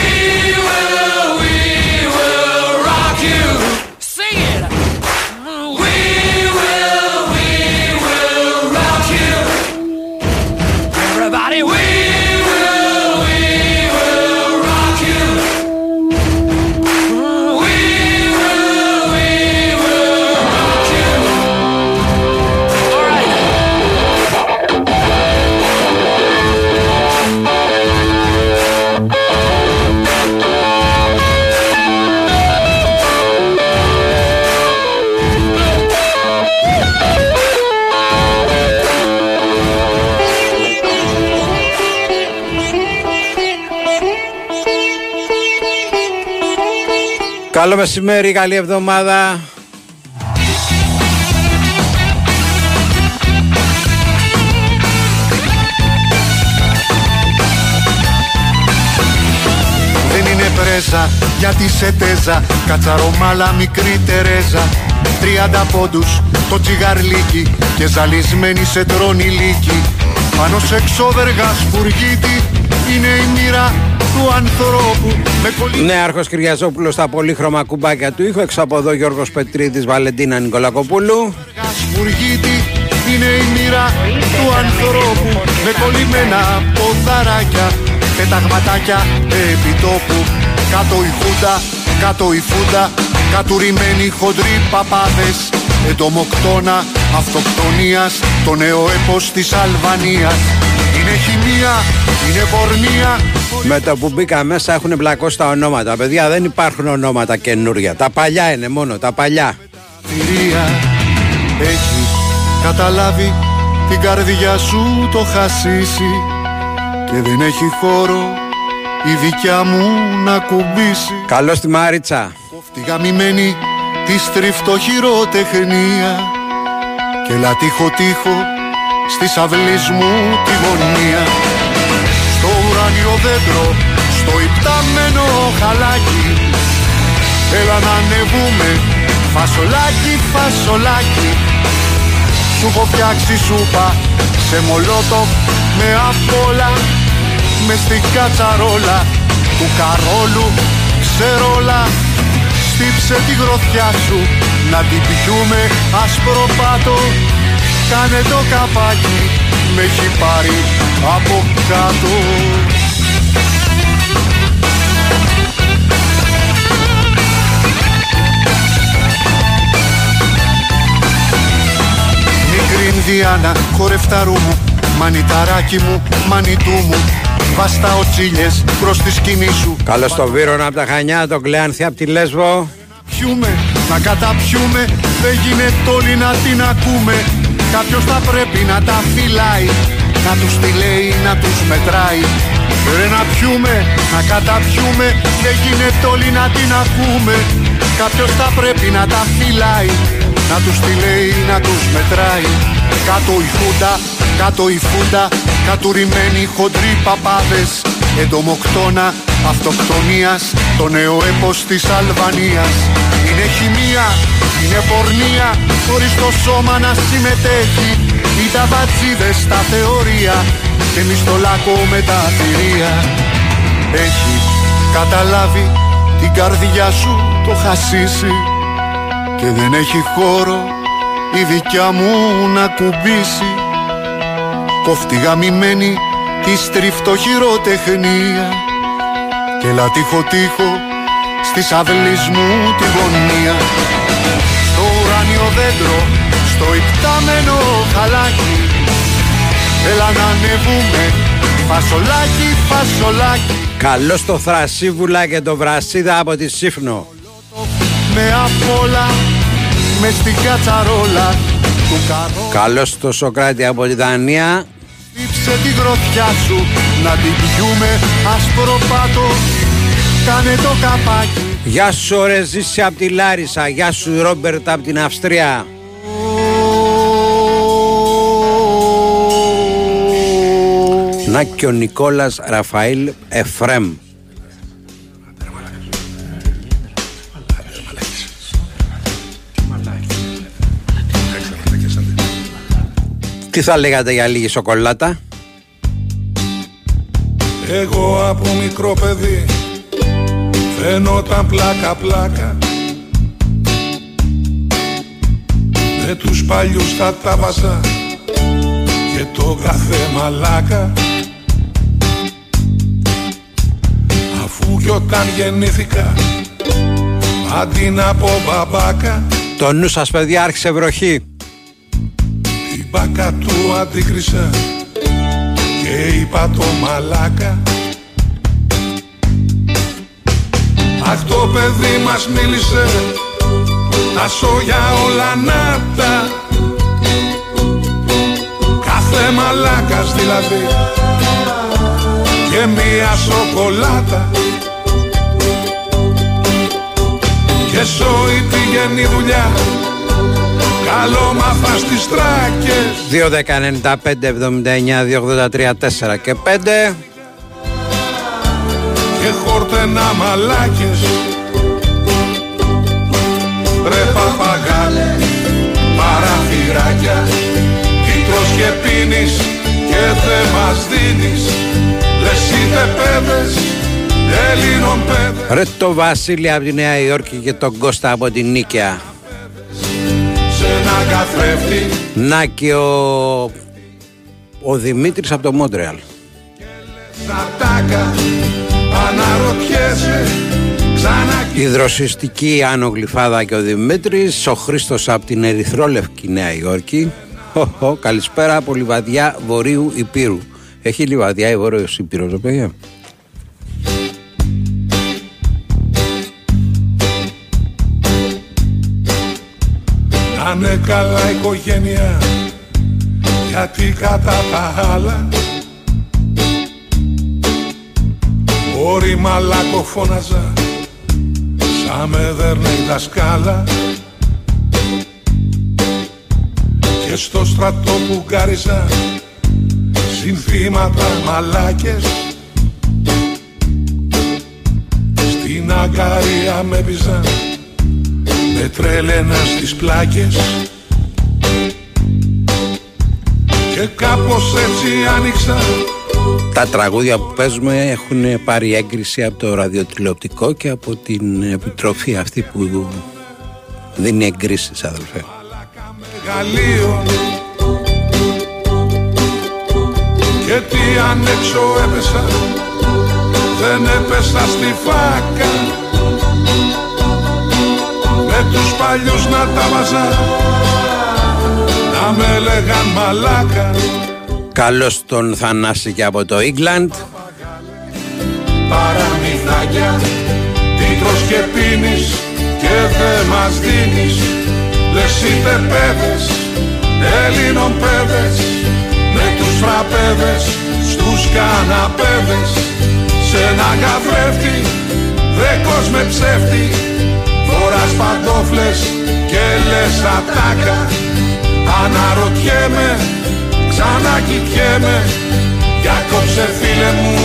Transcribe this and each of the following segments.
We will, we will rock you. Sing it. Καλό μεσημέρι, καλή εβδομάδα. Δεν είναι πρέζα γιατί σε τέζα Κατσαρομάλα μικρή Τερέζα. Τριάντα πόντους το τσιγαρλίκι. Και ζαλισμένη σε τρώνει λύκη. Πάνω σε ξόδεργα σπουργίτη Είναι η μοίρα του ανθρώπου. Με κολλή Νέαρχος Κυριαζόπουλος στα πολύχρωμα κουμπάκια του ήχου. Έξω από εδώ Γιώργος Πετρίδης, Βαλεντίνα Νικολακοπούλου. σπουργίτη Είναι η μοίρα του ανθρώπου. Με κολλημένα ποδαράκια Πεταγματάκια επιτόπου. Κάτω η χούντα, κάτω η φούντα Κατουρημένοι χοντροί παπάδες. Εντομοκτώνα αυτοκτονίας Το νέο έπος της Αλβανίας Είναι χημεία, είναι πορνεία Με το που μπήκα μέσα έχουν μπλακώσει τα ονόματα. Παιδιά δεν υπάρχουν ονόματα καινούρια. Τα παλιά είναι μόνο, τα παλιά. Θηρία Έχεις καταλάβει την καρδιά σου το χασίσει Και δεν έχει χώρο η δικιά μου να κουμπίσει Καλό στη Μάριτσα. Κόφτη γαμημένη της στριφτό χειροτεχνία Και λατύχω τείχο στις αυλής μου τη γωνία. Στο ουράνιο δέντρο, στο υπτάμενο χαλάκι Έλα να ανεβούμε, φασολάκι, φασολάκι. Σου έχω φτιάξει σούπα σε μολότο με απόλα με στην κατσαρόλα του καρόλου ξερόλα. Στύψε τη γροθιά σου να την πιούμε άσπρο πάτο Κάνε το καπάκι με έχει πάρει από κάτω. Μικρή Ινδιάνα, χορευταρού μου Μανιταράκι μου, μανιτού μου. Βάστα ο τσίλιες προς τη σκηνή σου. Καλό στο Βύρονα από τα Χανιά, τον Κλεάνθη από τη Λέσβο. πιούμε, να καταπιούμε Δεν γίνεται όλοι να την ακούμε Κάποιος θα πρέπει να τα φυλάει Να τους τη λέει, να τους μετράει. Ρε να πιούμε, να καταπιούμε Δεν γίνεται όλοι να την ακούμε. Κάποιος θα πρέπει να τα φυλάει Να τους τη λέει, να τους μετράει. Κάτω η χούντα, κάτω η φούντα Κατουρημένοι χοντροί παπάδες Εντομοκτώνα αυτοκτονίας Το νέο έπος της Αλβανίας. Είναι χημεία, είναι πορνεία Χωρίς το σώμα να συμμετέχει. Οι ταβατσίδες στα θεωρία Και εμείς στο λάκκο με τα θηρία. Έχει καταλάβει την καρδιά σου το χασίσει. Και δεν έχει χώρο η δικιά μου να κουμπίσει. Κόφτη γαμημένη τη στριφτό χειροτεχνία Και λατύχω τείχο στις αυλής μου τη γωνία Στο ουράνιο δέντρο, στο υπτάμενο χαλάκι Έλα να ανεβούμε, φασολάκι, φασολάκι Καλό στο Θρασίβουλα και το Βρασίδα από τη Σύφνο. Με απ' όλα, με στην κατσαρόλα του καρό Καλό στο Σοκράτη από τη Δανία. Στύψε τη γροθιά σου να την πιούμε άσπρο πάτο. Κάνε το καπάκι. Γεια σου ρε ζήσει από τη Λάρισα. Γεια σου Ρόμπερτ από την Αυστρία. Να και ο Νικόλας Ραφαήλ Εφρέμ. Τι θα λέγατε για λίγη σοκολάτα; Εγώ από μικρό παιδί φαίνονταν πλάκα πλάκα. Με τους παλιούς θα τα βάζα και το κάθε μαλάκα. Αφού κι όταν γεννήθηκα αντί να πω μπαμπάκα Το νου σας παιδιά άρχισε βροχή. την μπάκα του αντίκρισα και είπα το μαλάκα. Αχ το παιδί μας μίλησε. Τα σόγια όλα να τα. Κάθε μαλάκας δηλαδή. Και μία σοκολάτα. Και σόι πηγαίνει δουλειά Καλό μάθα στις τράκες. 2, 10, 95, 79, 283, 4 και 5 και χόρτενα μαλάκες. Ρε παπαγάλε, παραθυράκια. Τι τρως και πίνεις και δεν μας δίνεις. Λες είτε παιδες, Έλληνων παιδες Ρε το Βασίλη από τη Νέα Υόρκη και τον Κώστα από την Νίκαια Σε ένα καθρέφτη. Να και ο, ο Δημήτρης από το Μόντρεαλ. Σατάκα, αναρωτιέσαι Ξανά Η δροσιστική Άνω Γλυφάδα και ο Δημήτρης Ο Χρήστος από την Ερυθρόλευκη Νέα Υόρκη. Χω, χω, Καλησπέρα από Λιβαδιά Βορείου Υπήρου. Έχει Λιβαδιά η Βόρειος Υπήρος, ρε παιδιά; Να είναι καλά η οικογένεια γιατί κατά τα άλλα; Όρη μαλάκο φώναζα σαν με δέρνε η δασκάλα. Και στο στρατό που γκάριζα συνθήματα μαλάκες. Στην αγκαρία με πίζαν με τρέλαινα στις πλάκες. Και κάπως έτσι άνοιξα. Τα τραγούδια που παίζουμε έχουν πάρει έγκριση από το ραδιοτηλεοπτικό και από την επιτροφή αυτή που δίνει εγκρίσεις αδελφέ. μεγαλείο. Και τι αν έξω έπεσα δεν έπεσα στη φάκα με τους παλιούς να τα βάζα. Να με λέγαν μαλάκα. Καλώς τον Θανάση και από το Ίγκλαντ. παραμυθάκια Τι τρως και πίνεις και δεν μας δίνεις. Λες είτε παιδες, Έλληνων παιδες Με τους φραπέδες, στους καναπέδες. Σε ένα καθρέφτη, δέκος με ψεύτη Φοράς παντόφλες και λες ατάκα. Αναρωτιέμαι, ξανακοιτιέμαι. Για κόψε φίλε μου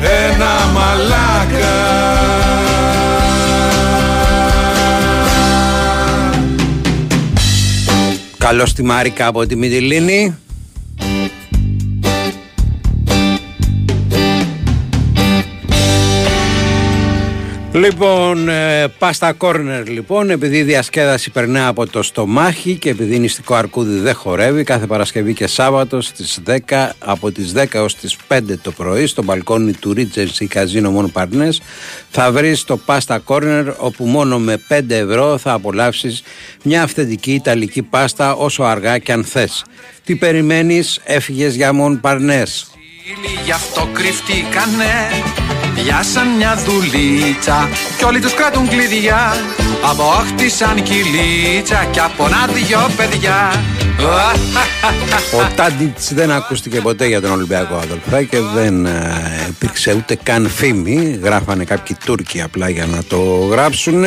ένα μαλάκα. Καλώς τη Μάρικα από τη Μυτιλίνη. Λοιπόν, ε, πάστα κόρνερ λοιπόν, επειδή η διασκέδαση περνά από το στομάχι και επειδή η νηστικό αρκούδι δεν χορεύει, κάθε Παρασκευή και Σάββατο στις 10, από τις 10 έως τις 5 το πρωί, στο μπαλκόνι του Regency Καζίνο Μόνο Παρνές, θα βρεις το πάστα κόρνερ, όπου μόνο με 5 ευρώ θα απολαύσεις μια αυθεντική ιταλική πάστα όσο αργά και αν θες. Τι περιμένεις, έφυγες για Μόνο Παρνές. Φίλοι γι' αυτό κρυφτήκανε Πιάσαν μια δουλίτσα κι όλοι τους κρατούν κλειδιά Απόκτησαν κυλίτσα κι από ένα δυο παιδιά Ο Τάντιτς δεν ακούστηκε ποτέ για τον Ολυμπιακό αδελφέ και δεν ε, υπήρξε ούτε καν φήμη Γράφανε κάποιοι Τούρκοι απλά για να το γράψουν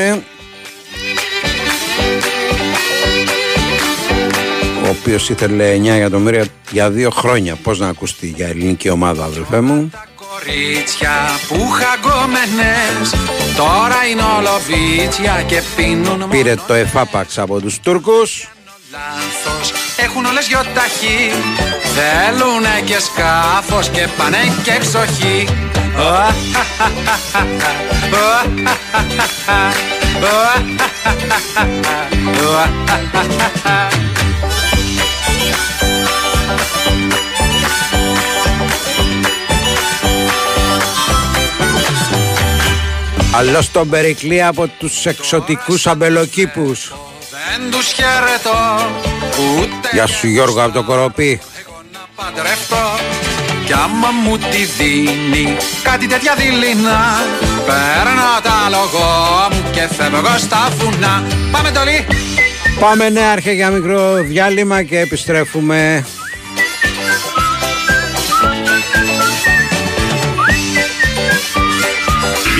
ο οποίος ήθελε 9 εκατομμύρια για δύο χρόνια. Πώς να ακουστεί για ελληνική ομάδα, αδελφέ μου. Τα κορίτσια που χαγκόμενες. Τώρα είναι όλο βίτσια και πίνουν Πήρε το εφάπαξ από τους Τούρκους. λάθος. Έχουν όλες γιοταχή Θέλουνε και σκάφος και πάνε και εξοχή Αλλά στον Περικλή από τους εξωτικούς αμπελοκήπους. Δεν τους χαιρετώ ούτε Γεια σου Γιώργο από το Κοροπή. να παντρευτώ. Κι άμα μου τη δίνει κάτι τέτοια δειλινά Παίρνω τα λογό μου και φεύγω στα βουνά. Πάμε τολί Πάμε νέαρχε για μικρό διάλειμμα και επιστρέφουμε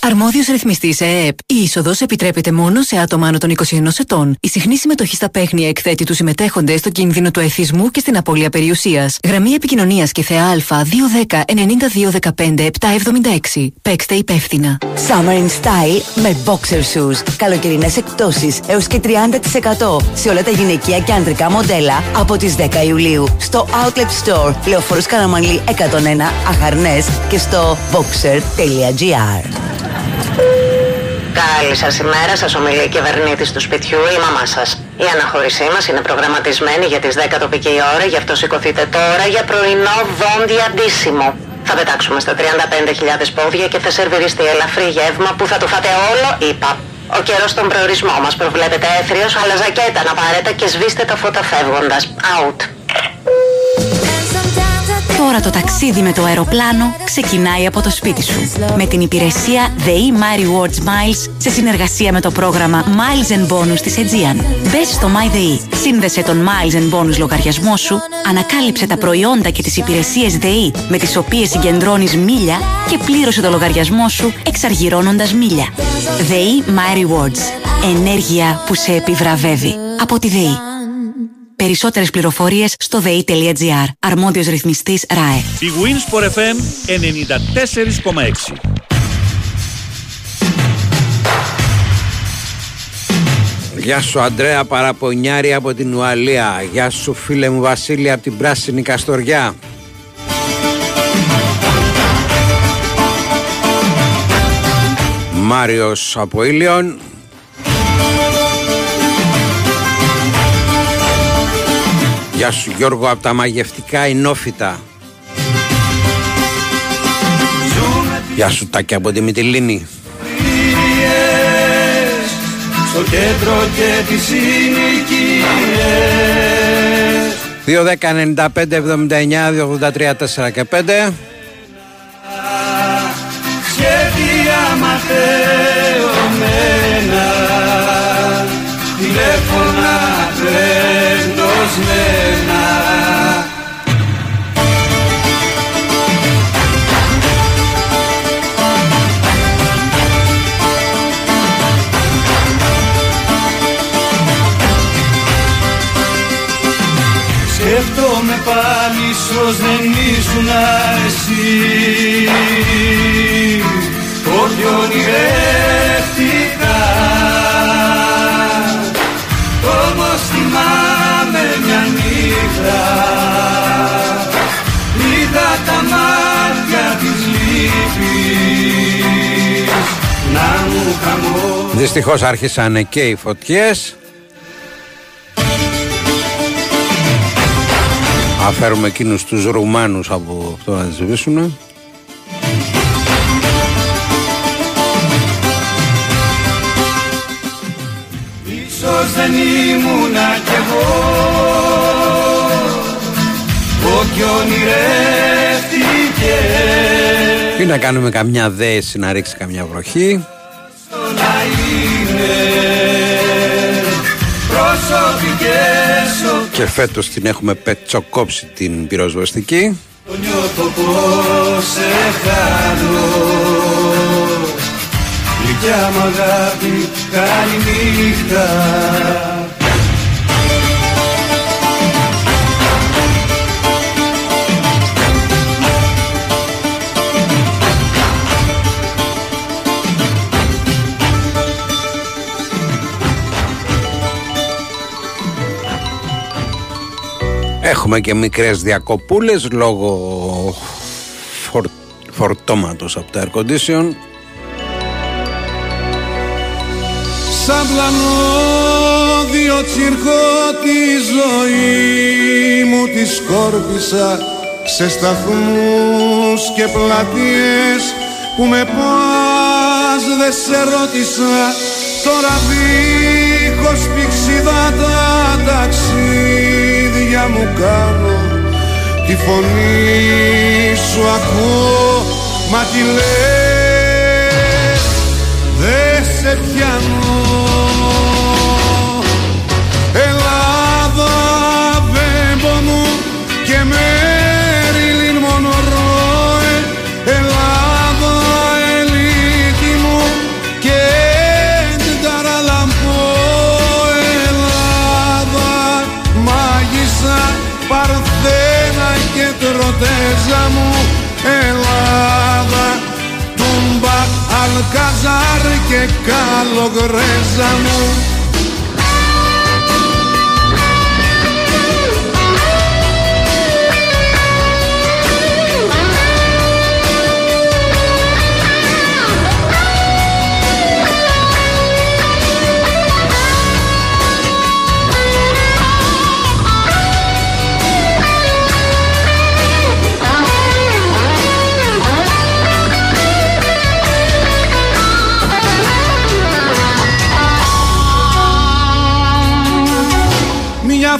Αρμόδιος ρυθμιστής ΕΕΠ. Η είσοδος επιτρέπεται μόνο σε άτομα άνω των 21 ετών. Η συχνή συμμετοχή στα παίχνια εκθέτει τους συμμετέχοντες στο κίνδυνο του εθισμού και στην απώλεια περιουσίας. Γραμμή επικοινωνίας και ΘΕΑ 210 9215 776. Παίξτε υπεύθυνα. Summer in Style με boxer shoes. Καλοκαιρινές εκπτώσεις έως και 30% σε όλα τα γυναικεία και ανδρικά μοντέλα από τις 10 Ιουλίου στο Outlet Store Λεωφόρος Καραμανλή 101 Αχαρνές και στο boxer.gr Καλή σας ημέρα, σας ομιλεί η κυβερνήτης του σπιτιού, η μαμά σας. Η αναχώρησή μας είναι προγραμματισμένη για τις 10 τοπική ώρα, γι' αυτό σηκωθείτε τώρα για πρωινό βόντι αντίσημο. Θα πετάξουμε στα 35.000 πόδια και θα σερβιριστεί ελαφρύ γεύμα που θα το φάτε όλο, είπα. Ο καιρός στον προορισμό μας προβλέπεται έθριος, αλλά ζακέτα να πάρετε και σβήστε τα φώτα φεύγοντας. Out. Τώρα το ταξίδι με το αεροπλάνο ξεκινάει από το σπίτι σου. Με την υπηρεσία The E-My Rewards Miles σε συνεργασία με το πρόγραμμα Miles and Bonus της Aegean. Μπες στο MyDE, σύνδεσε τον Miles and Bonus λογαριασμό σου, ανακάλυψε τα προϊόντα και τις υπηρεσίες ΔΕΗ με τις οποίες συγκεντρώνεις μίλια και πλήρωσε το λογαριασμό σου εξαργυρώνοντας μίλια. ΔΕΗ My Rewards. Ενέργεια που σε επιβραβεύει. Από τη ΔΕΗ. Περισσότερες πληροφορίες στο dei.gr. Αρμόδιος ρυθμιστής ΡΑΕ. Η Winsport FM 94,6 Γεια σου Αντρέα Παραπονιάρη από την Ουαλία Γεια σου φίλε μου Βασίλη από την Πράσινη Καστοριά Μάριος από Ήλιον Γεια σου Γιώργο από τα μαγευτικά Ινόφυτα Γεια σου Τάκη από τη Μυτιλίνη. Στο κέντρο και τις συνοικίες. 2, 10, 95, 79, 2, 83, 4 και 5 σχέδια ματαιωμένα τρέντοσμένα Σκέφτομαι πάλι πως δεν ήσουν εσύ. Ό,τι ονειρεύτηκα όμως θυμάμαι μια νύχτα. Είδα τα μάτια της λύπης. Να μου χαμός. Δυστυχώς άρχισαν και οι φωτιές. Αφέρουμε εκείνους τους Ρουμάνους από αυτό να τις σβήσουν Ίσως δεν ήμουνα κι εγώ. Ό,τι ονειρεύτηκε. Τι να κάνουμε καμιά δέση να ρίξει καμιά βροχή. Να είναι. Προσωπικές Και φέτος την έχουμε πετσοκόψει την πυροσβεστική. Το νιώθω πως σε χάνω Γλυκιά μ' αγάπη καληνύχτα Έχουμε και μικρές διακοπούλες λόγω φορ... φορτώματος από το air condition Σαν πλανόδιο τσιρκό τη ζωή μου τη σκόρπισα σε σταθμούς και πλατείες που με πας δεν σε ρώτησα. Τώρα δίχως πηξίδα τα ταξίδια μου κάνω. Τη φωνή σου ακούω μα τι λες δεν Αλκαζάρ και Καλογρέζα μου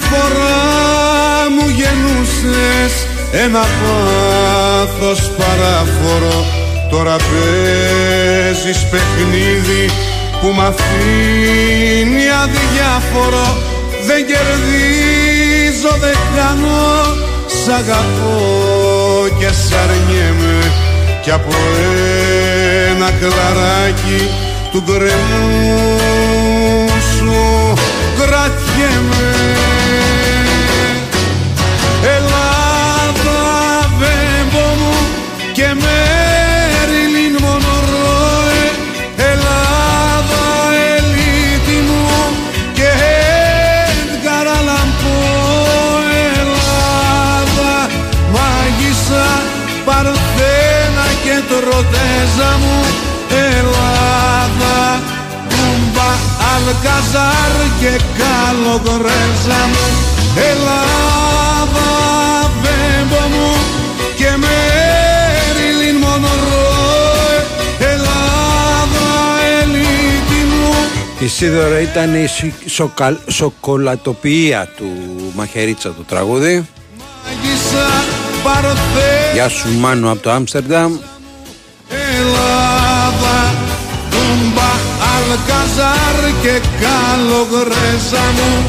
φορά μου γεννούσες ένα πάθος παράφορο. Τώρα παίζεις παιχνίδι που μ' αφήνει αδιάφορο. Δεν κερδίζω, δεν κάνω Σ' αγαπώ και σ' αρνιέμαι. Κι από ένα κλαράκι του γκρεμού σου κρατιέμαι και Μέριλιν Μονορόε Ελλάδα ελίτη μου και Έντγκαρ Αλαν Πό Ελλάδα μάγισσα Παρθένα και τροτέζα μου Ελλάδα Τούμπα Αλκαζάρ και Καλογρέζα μου Ελλάδα Η Σίδωρα ήταν η σι- σοκαλ- σοκολατοποιία του Μαχαιρίτσα το τραγούδι. Μάγισσα Παρθένα Γεια σου Μάνου από το Άμστερνταμ. Ελλάδα Τούμπα Αλκαζάρ και Καλογρέζα μου.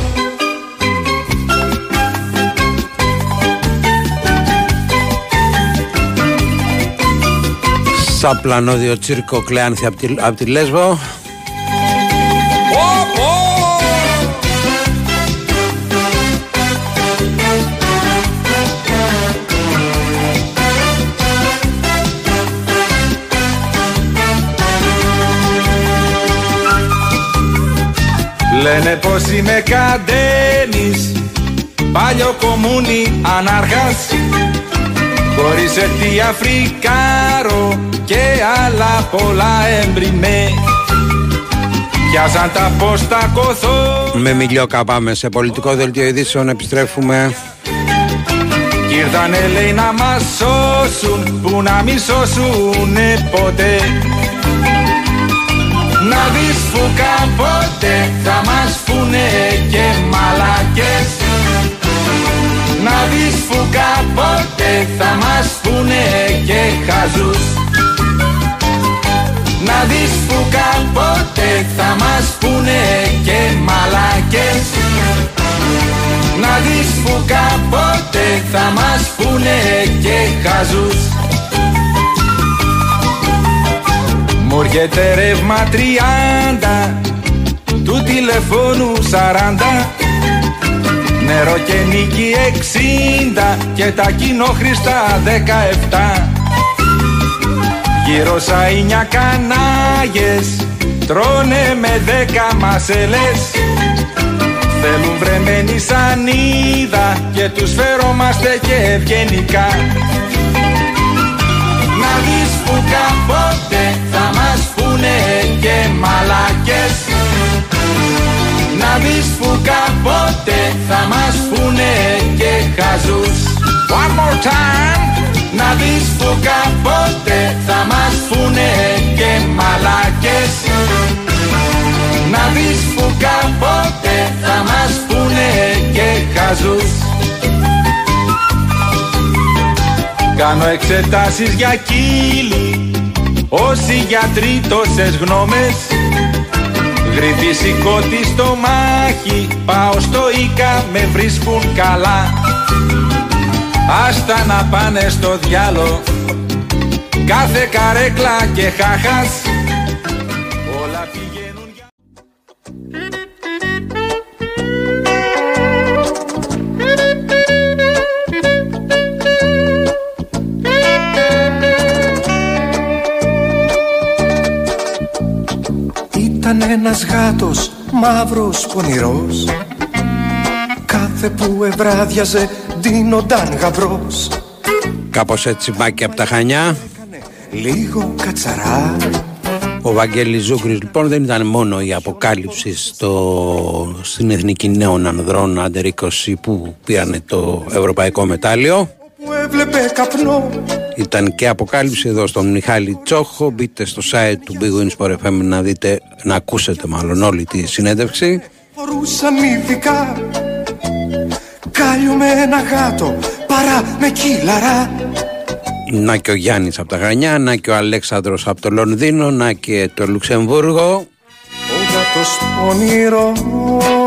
Σαν πλανόδιο τσίρκο κλεάνθη από τη, απ' τη Λέσβο Λένε πως είμαι καντένης Παλιό κομμούνι ανάρχας. Χωρίς αιτία φρικάρο Και άλλα πολλά έμπριμέ Πιάσαν τα πώς τα κοθώ. Με μιλιόκα πάμε σε πολιτικό δελτίο ειδήσεων Επιστρέφουμε. Κι ήρθανε λέει να μας σώσουν Που να μη σώσουνε ποτέ να δεις που κάποτε θα μας πούνε και μαλακές. Να δεις που κάποτε θα μας πούνε και χαζούς. Να δεις που κάποτε θα μας πούνε και μαλακές. Να δεις που κάποτε θα μας πούνε και χαζούς Μου έρχεται ρεύμα τριάντα Του τηλεφώνου σαράντα. Νερό και νίκη εξήντα Και τα κοινόχρηστα δεκαεφτά. Γύρω σαΐνια κανάγες Τρώνε με δέκα μασελές. Θέλουν βρεμένη σανίδα Και τους φερόμαστε και ευγενικά. Να δεις που κάποτε μαλακές. Να δεις που κάποτε θα μας πούνε και χαζούς. One more time. Να δεις που κάποτε θα μας πούνε και μαλακές. Να δεις που κάποτε θα μας πούνε και χαζούς. Κάνω εξετάσεις για κύλι Όσοι γιατροί τόσες γνώμες Γρήπη σηκώτη στο μάχη Πάω στο Ίκα με βρίσκουν καλά. Άστα να πάνε στο διάλο Κάθε καρέκλα και χάχας ένας γάτος μαύρος πονηρός. Κάθε που ευράδιαζε ντύνονταν γαμπρός. Κάπως έτσι μπάκι από τα Χανιά. Λίγο κατσαρά. Ο Βαγγέλης Ζούγκρης λοιπόν δεν ήταν μόνο η αποκάλυψη στο, στην Εθνική Νέων Ανδρών Άντερ 20 που πήρανε το Ευρωπαϊκό Μετάλλιο που έβλεπε καπνό. Ήταν και αποκάλυψη εδώ στον Μιχάλη Τσόχο. Μπείτε στο site του Big Wins for FM να δείτε, να ακούσετε μάλλον όλη τη συνέντευξη. Φορούσαν ειδικά Κάλιο με ένα γάτο Παρά με κύλαρα. Να και ο Γιάννης από τα Γανιά Να και ο Αλέξανδρος από το Λονδίνο Να και το Λουξεμβούργο. Ο γάτος πονηρός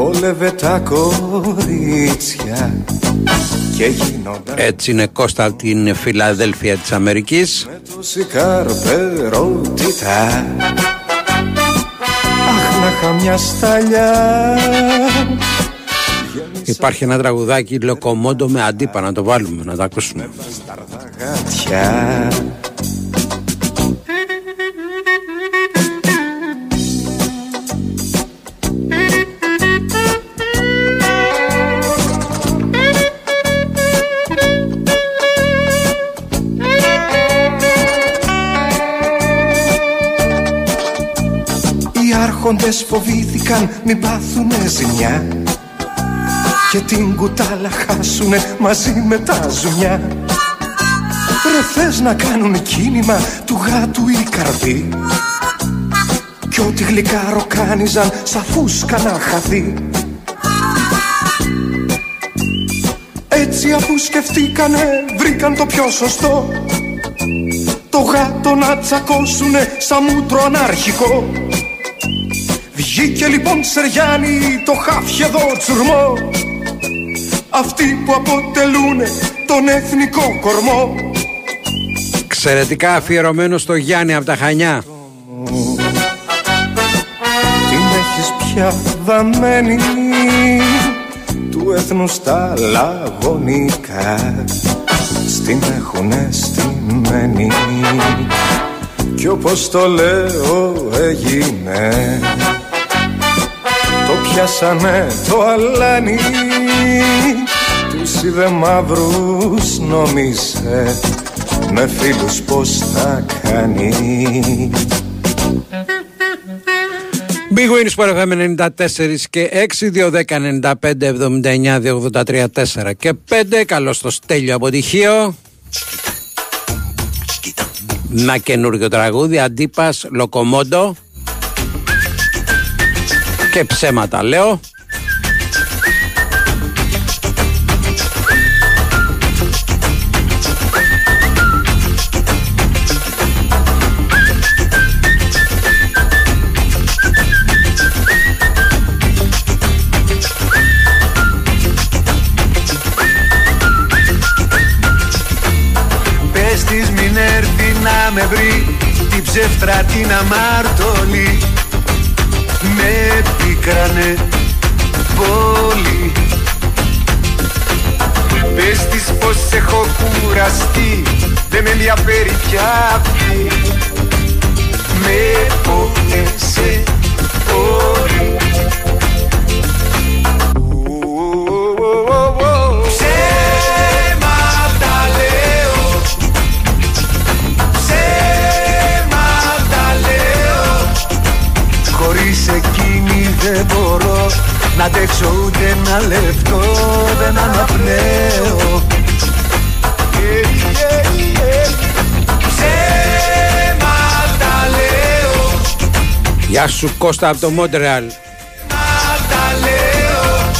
Βόλευε τα κορίτσια Και γίνονταν Έτσι είναι Κώστα από την Φιλαδέλφια της Αμερικής. Με τόση καρπερότητα Αχ να είχα μια σταλιά. Υπάρχει ένα τραγουδάκι Λοκομόντο με αντίπα να το βάλουμε να το ακούσουμε άρχοντες φοβήθηκαν μην πάθουνε ζημιά. Και την κουτάλα χάσουνε μαζί με τα ζουμιά. Ρε θες να κάνουν κίνημα του γάτου η καρδί. Κι ό,τι γλυκά ροκάνιζαν σαν φούσκα να χαθεί. Έτσι αφού σκεφτήκανε βρήκαν το πιο σωστό. Το γάτο να τσακώσουνε σαν μούτρο ανάρχικο Βγήκε λοιπόν Σεριάννη το χάφιεδο τσουρμό. Αυτοί που αποτελούν τον εθνικό κορμό. Εξαιρετικά αφιερωμένο στο Γιάννη από τα Χανιά. Την έχεις πια δαμένη του έθνους τα λαγωνικά. Στην έχουνε στημένη. Κι όπως το λέω έγινε. το πιάσανε το αλάνι Τους είδε μαύρους νόμιζε με φίλους πως θα κάνει Big Win Sport FM 94 και 6, 2, 10, 95, 79, 283, 4 και 5. Καλώ στο Στέλιο αποτυχίο. Να καινούριο τραγούδι, αντίπας, λοκομόντο και ψέματα λέω. Πες της μην έρθει να με βρει Την ψεύτρα την αμάρτωλη Με πίκρανε πολύ. Πες της πως έχω κουραστεί Δεν με ενδιαφέρει πια αυτή. Με πόνεσε πολύ Να αντέξω ούτε ένα λεπτό Δεν αναπνέω Ε, ε, ε. Ψέματα λέω Γεια σου Κώστα από το Μόντρεαλ. τα λέω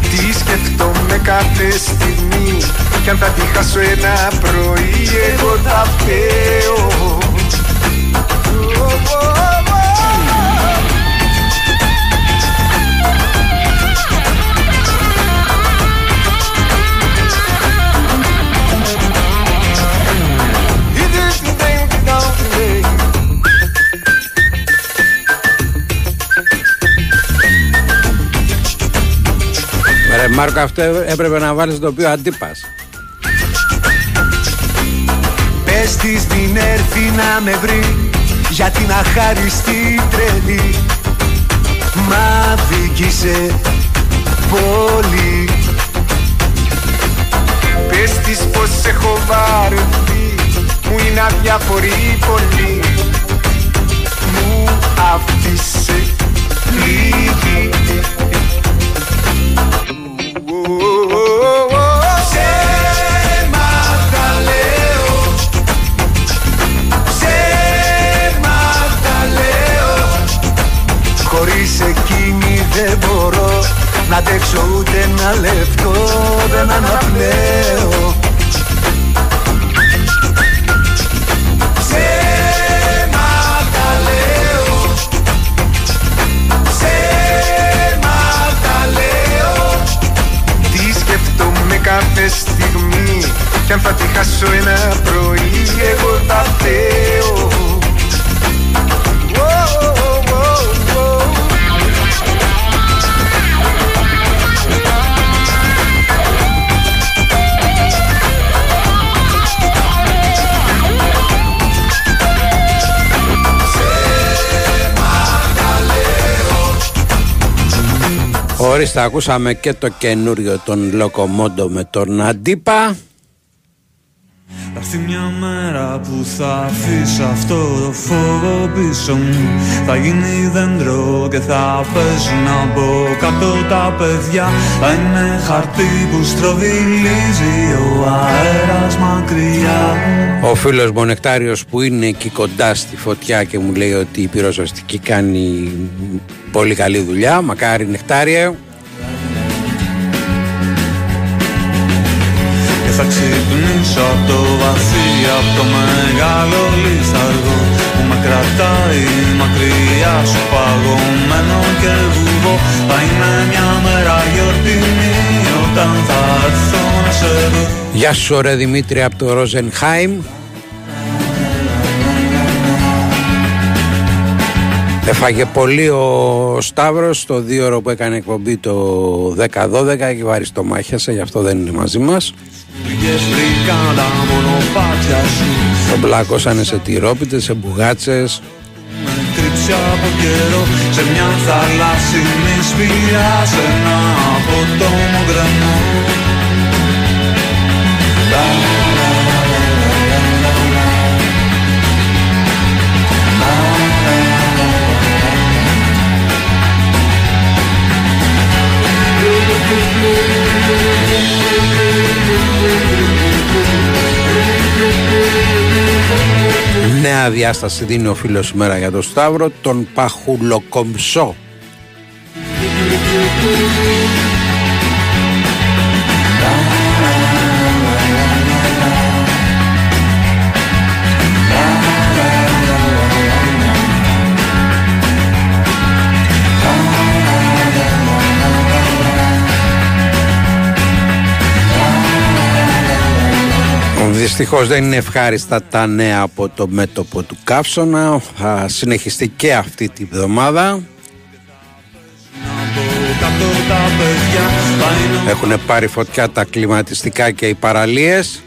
Τι σκεφτόμαι κάθε στιγμή Κι αν θα τη χάσω ένα πρωί Εγώ τα φταίω Ρε Μάρκο αυτό έπρεπε να βάλεις το οποίο αντίπας. Πες της μην έρθει να με βρει Για την αχάριστη τρελή. Μα δίκησε πολύ. Πες της πως έχω βαρεθεί Μου είναι αδιαφορή πολύ. Μου άφησε λίγη Να αντέξω ούτε ένα λεπτό Δεν αναπνέω. Ψέματα λέω Ψέματα λέω Τι σκεφτόμαι κάθε στιγμή Κι αν θα τη χάσω ένα πρωί Εγώ θα φταίω Ορίστε, ακούσαμε και το καινούριο των Λοκομόντο με τον Αντίπα. Θα έρθει μια μέρα που θα αφήσω αυτό το φόβο πίσω μου Θα γίνει δέντρο και θα πέσουν από κάτω τα παιδιά Θα είναι χαρτί που στροβιλίζει ο αέρας μακριά Ο φίλος μου ο Νεκτάριος που είναι εκεί κοντά στη φωτιά και μου λέει ότι η πυροσβεστική κάνει πολύ καλή δουλειά. Μακάρι Νεκτάριε. Και θα ξυπνήσω από το βαθύ, από το μεγάλο λιθαργό Που με κρατάει μακριά σου παγωμένο και βουβό Θα είναι μια μέρα γιορτινή όταν θα έρθω να σε δω Γεια σου ρε Δημήτρη από το Ρόζενχάιμ. Έφαγε πολύ ο Σταύρος το δύο ώρο που έκανε εκπομπή το 10-12 και βαριστομάχιασε, γι' αυτό δεν είναι μαζί μας. Πήγες βρήκαν τα μονοπάτια σου Τον πλάκωσανε σε τυρόπιτες, σε μπουγάτσες. Με κρύψει από καιρό Σε μια θαλάσσινη σπηλιά σε ένα απότομο γκρεμό Νέα διάσταση δίνει ο φίλος σήμερα για το Σταύρο Τον Παχουλοκομψό Δυστυχώς δεν είναι ευχάριστα τα νέα από το μέτωπο του Καύσωνα. Θα συνεχιστεί και αυτή τη βδομάδα. Έχουν πάρει φωτιά τα κλιματιστικά και οι παραλίες.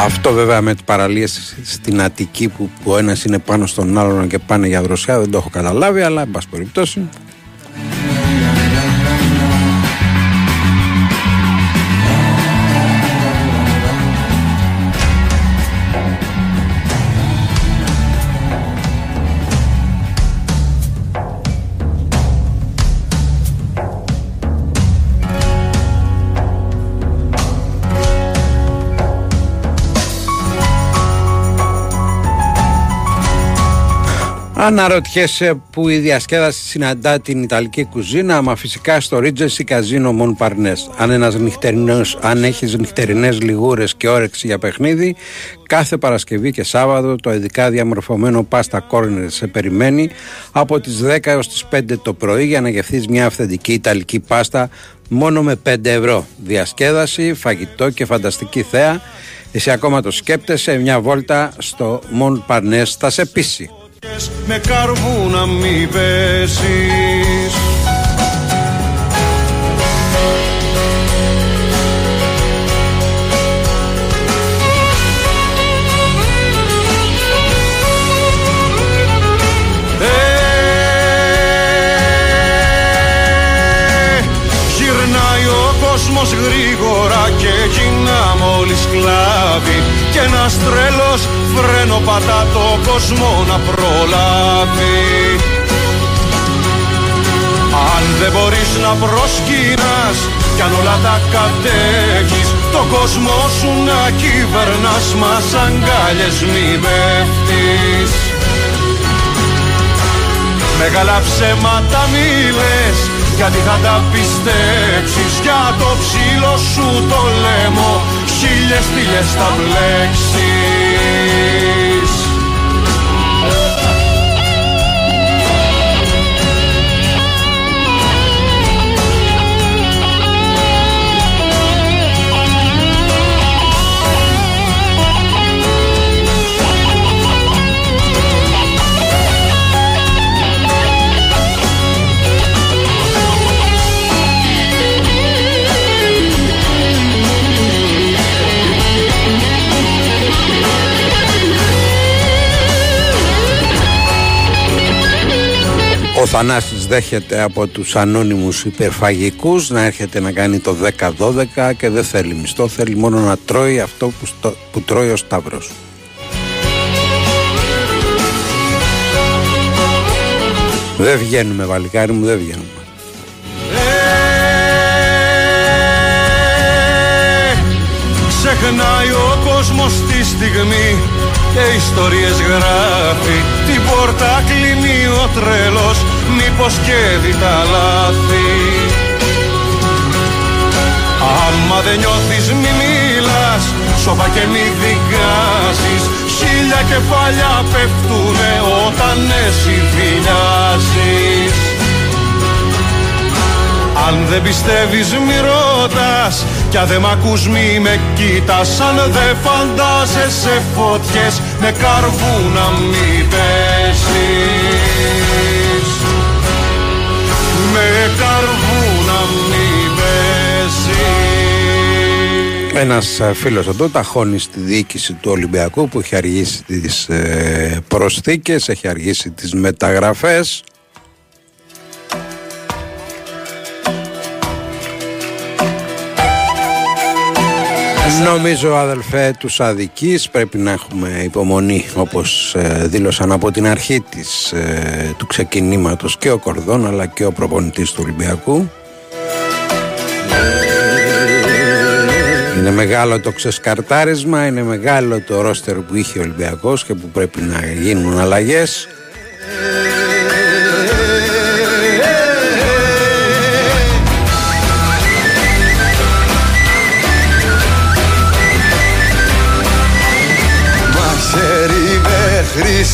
Αυτό βέβαια με τις παραλίες στην Αττική που, που ο ένας είναι πάνω στον άλλον και πάνε για δροσιά δεν το έχω καταλάβει αλλά εν πάση περιπτώσει Αναρωτιέσαι που η διασκέδαση συναντά την Ιταλική κουζίνα, μα φυσικά στο Regency Casino Mon Parnes. Αν, ένας νυχτερινός, αν έχεις νυχτερινές λιγούρες και όρεξη για παιχνίδι, κάθε Παρασκευή και Σάββατο το ειδικά διαμορφωμένο Pasta Corner σε περιμένει από τις 10 έως τις 5 το πρωί για να γευθείς μια αυθεντική Ιταλική πάστα μόνο με 5 ευρώ. Διασκέδαση, φαγητό και φανταστική θέα. Εσύ ακόμα το σκέπτεσαι, μια βόλτα στο Mon Parnes θα σε πείσει με καρβού να μην πέσεις κόσμος γρήγορα και γίνα μόλις κλάβει. Και ένας τρελός φρένο πατά το κόσμο να προλάβει. Αν δεν μπορείς να προσκυνάς κι αν όλα τα κατέχεις το κόσμο σου να κυβερνάς μας αγκάλιες μη πέφτεις Μεγάλα ψέματα μη λες γιατί θα τα πιστέψεις για το ψήλο σου το λαιμό. Χίλιες στήλες θα μπλέξεις Ο Θανάσης δέχεται από τους ανώνυμους υπερφαγικούς να έρχεται να κάνει το 10-12 και δεν θέλει μισθό, θέλει μόνο να τρώει αυτό που, στο, που τρώει ο Σταύρος. Δεν βγαίνουμε βαλικάρι μου, δεν βγαίνουμε. Ξεχνάει ο κόσμος τη στιγμή και ιστορίες γράφει Την πόρτα κλείνει ο τρέλος μήπως και δει τα λάθη; Άμα δεν νιώθεις μη μιλάς. Σώπα και μη δικάζεις. Χίλια κεφάλια πέφτουνε όταν εσύ βιλιάζεις αν δεν πιστεύεις μη ρωτάς. Κι αν δεν μ' ακούς μη με κοίτας Αν δεν φαντάζεσαι φωτιές Με καρβού να μη πέσεις Με καρβού να μη πέσεις Ένας ε, φίλος εδώ ταχώνει στη διοίκηση του Ολυμπιακού που έχει αργήσει τις ε, προσθήκες, έχει αργήσει τις μεταγραφές. Νομίζω αδελφέ τους αδικής πρέπει να έχουμε υπομονή όπως ε, δήλωσαν από την αρχή της, του ξεκινήματος και ο Κορδόν αλλά και ο προπονητής του Ολυμπιακού Είναι μεγάλο το ξεσκαρτάρισμα, είναι μεγάλο το ρόστερ που είχε ο Ολυμπιακός και που πρέπει να γίνουν αλλαγές.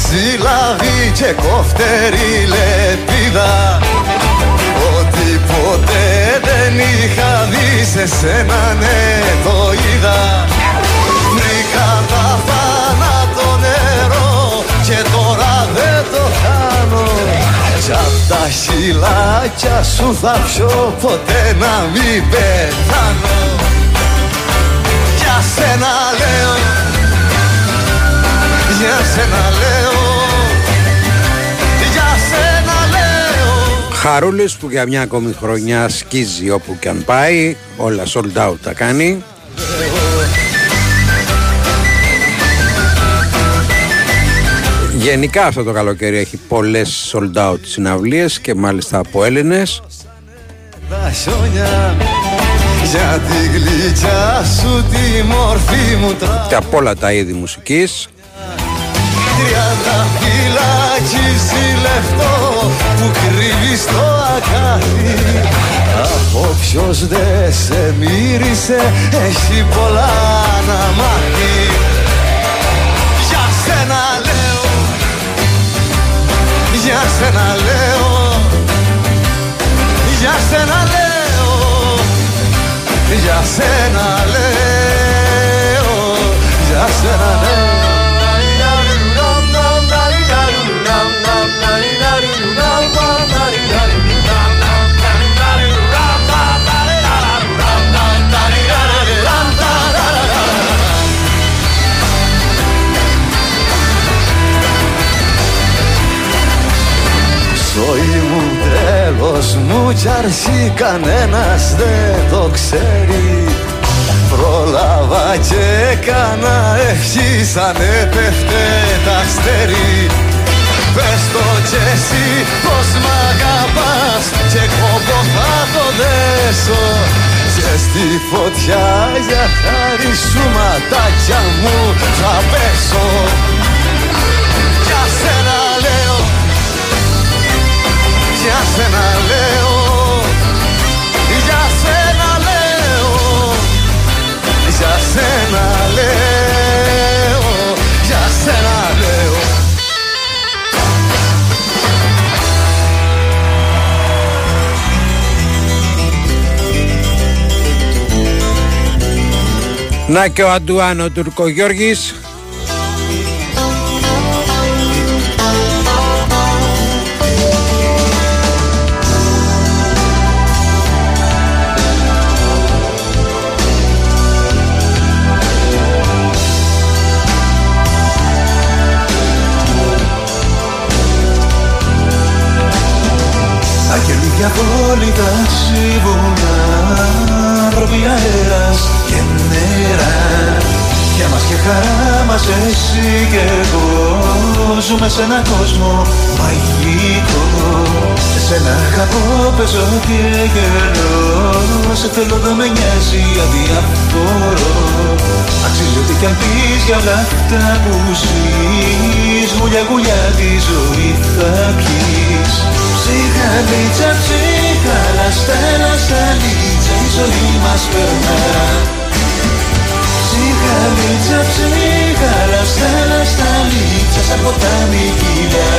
Χρυσή λαβή και κοφτερή λεπίδα. Ότι ποτέ δεν είχα δει σε σένα ναι το είδα. Βρήκα τα θάνατο νερό και τώρα δεν το χάνω. Κι απ' τα χειλάκια σου θα πιω ποτέ να μην πεθάνω. Για σένα λέω Για σένα λέω Χαρούλης που για μια ακόμη χρονιά σκίζει όπου και αν πάει, όλα sold out τα κάνει. Γενικά αυτό το καλοκαίρι έχει πολλές sold out συναυλίες και μάλιστα από Έλληνες. Τα χιόνια για τη γλυκιά σου τη μορφή μου τρα Και από όλα τα είδη μουσικής. Τριάντα φυλακίζει λεφτό που κρύβει στο ακάθι Από ποιος δε σε μύρισε έχει πολλά να μάθει. Για σένα λέω Για σένα λέω Για σένα λέω Για σένα λέω τέλος μου κι αρχή κανένας δεν το ξέρει. Πρόλαβα και έκανα ευχή σαν έπεφτε τα αστέρι. Πες το κι εσύ πως μ' αγαπάς και κόμπο θα το δέσω. Και στη φωτιά για χάρη σου ματάκια μου θα πέσω. Για σένα λέω για σένα λέω. Για σένα λέω. Για σένα λέω. Για σένα λέω. Να και ο Αντουάνο Τουρκογιώργης Άγγελοι διαβόλυτα σύμβουλα Άνθρωποι αέρας και νερά Για μας και χαρά μας εσύ και εγώ Ζούμε σε έναν κόσμο μαγικό Σε ένα αγαπώ παίζω και γελώ Σε θέλω δεν με νοιάζει αδιαφορώ Αξίζει ό,τι κι αν πεις για όλα αυτά που ζεις Γουλιά γουλιά τη ζωή θα πιείς Ψυχαλίτσα, ψυχαλά, στέλα, σταλίτσα Η ζωή μας περνά. Ψυχαλίτσα, ψυχαλά, στέλα, σταλίτσα Σαν ποτάμι κύλα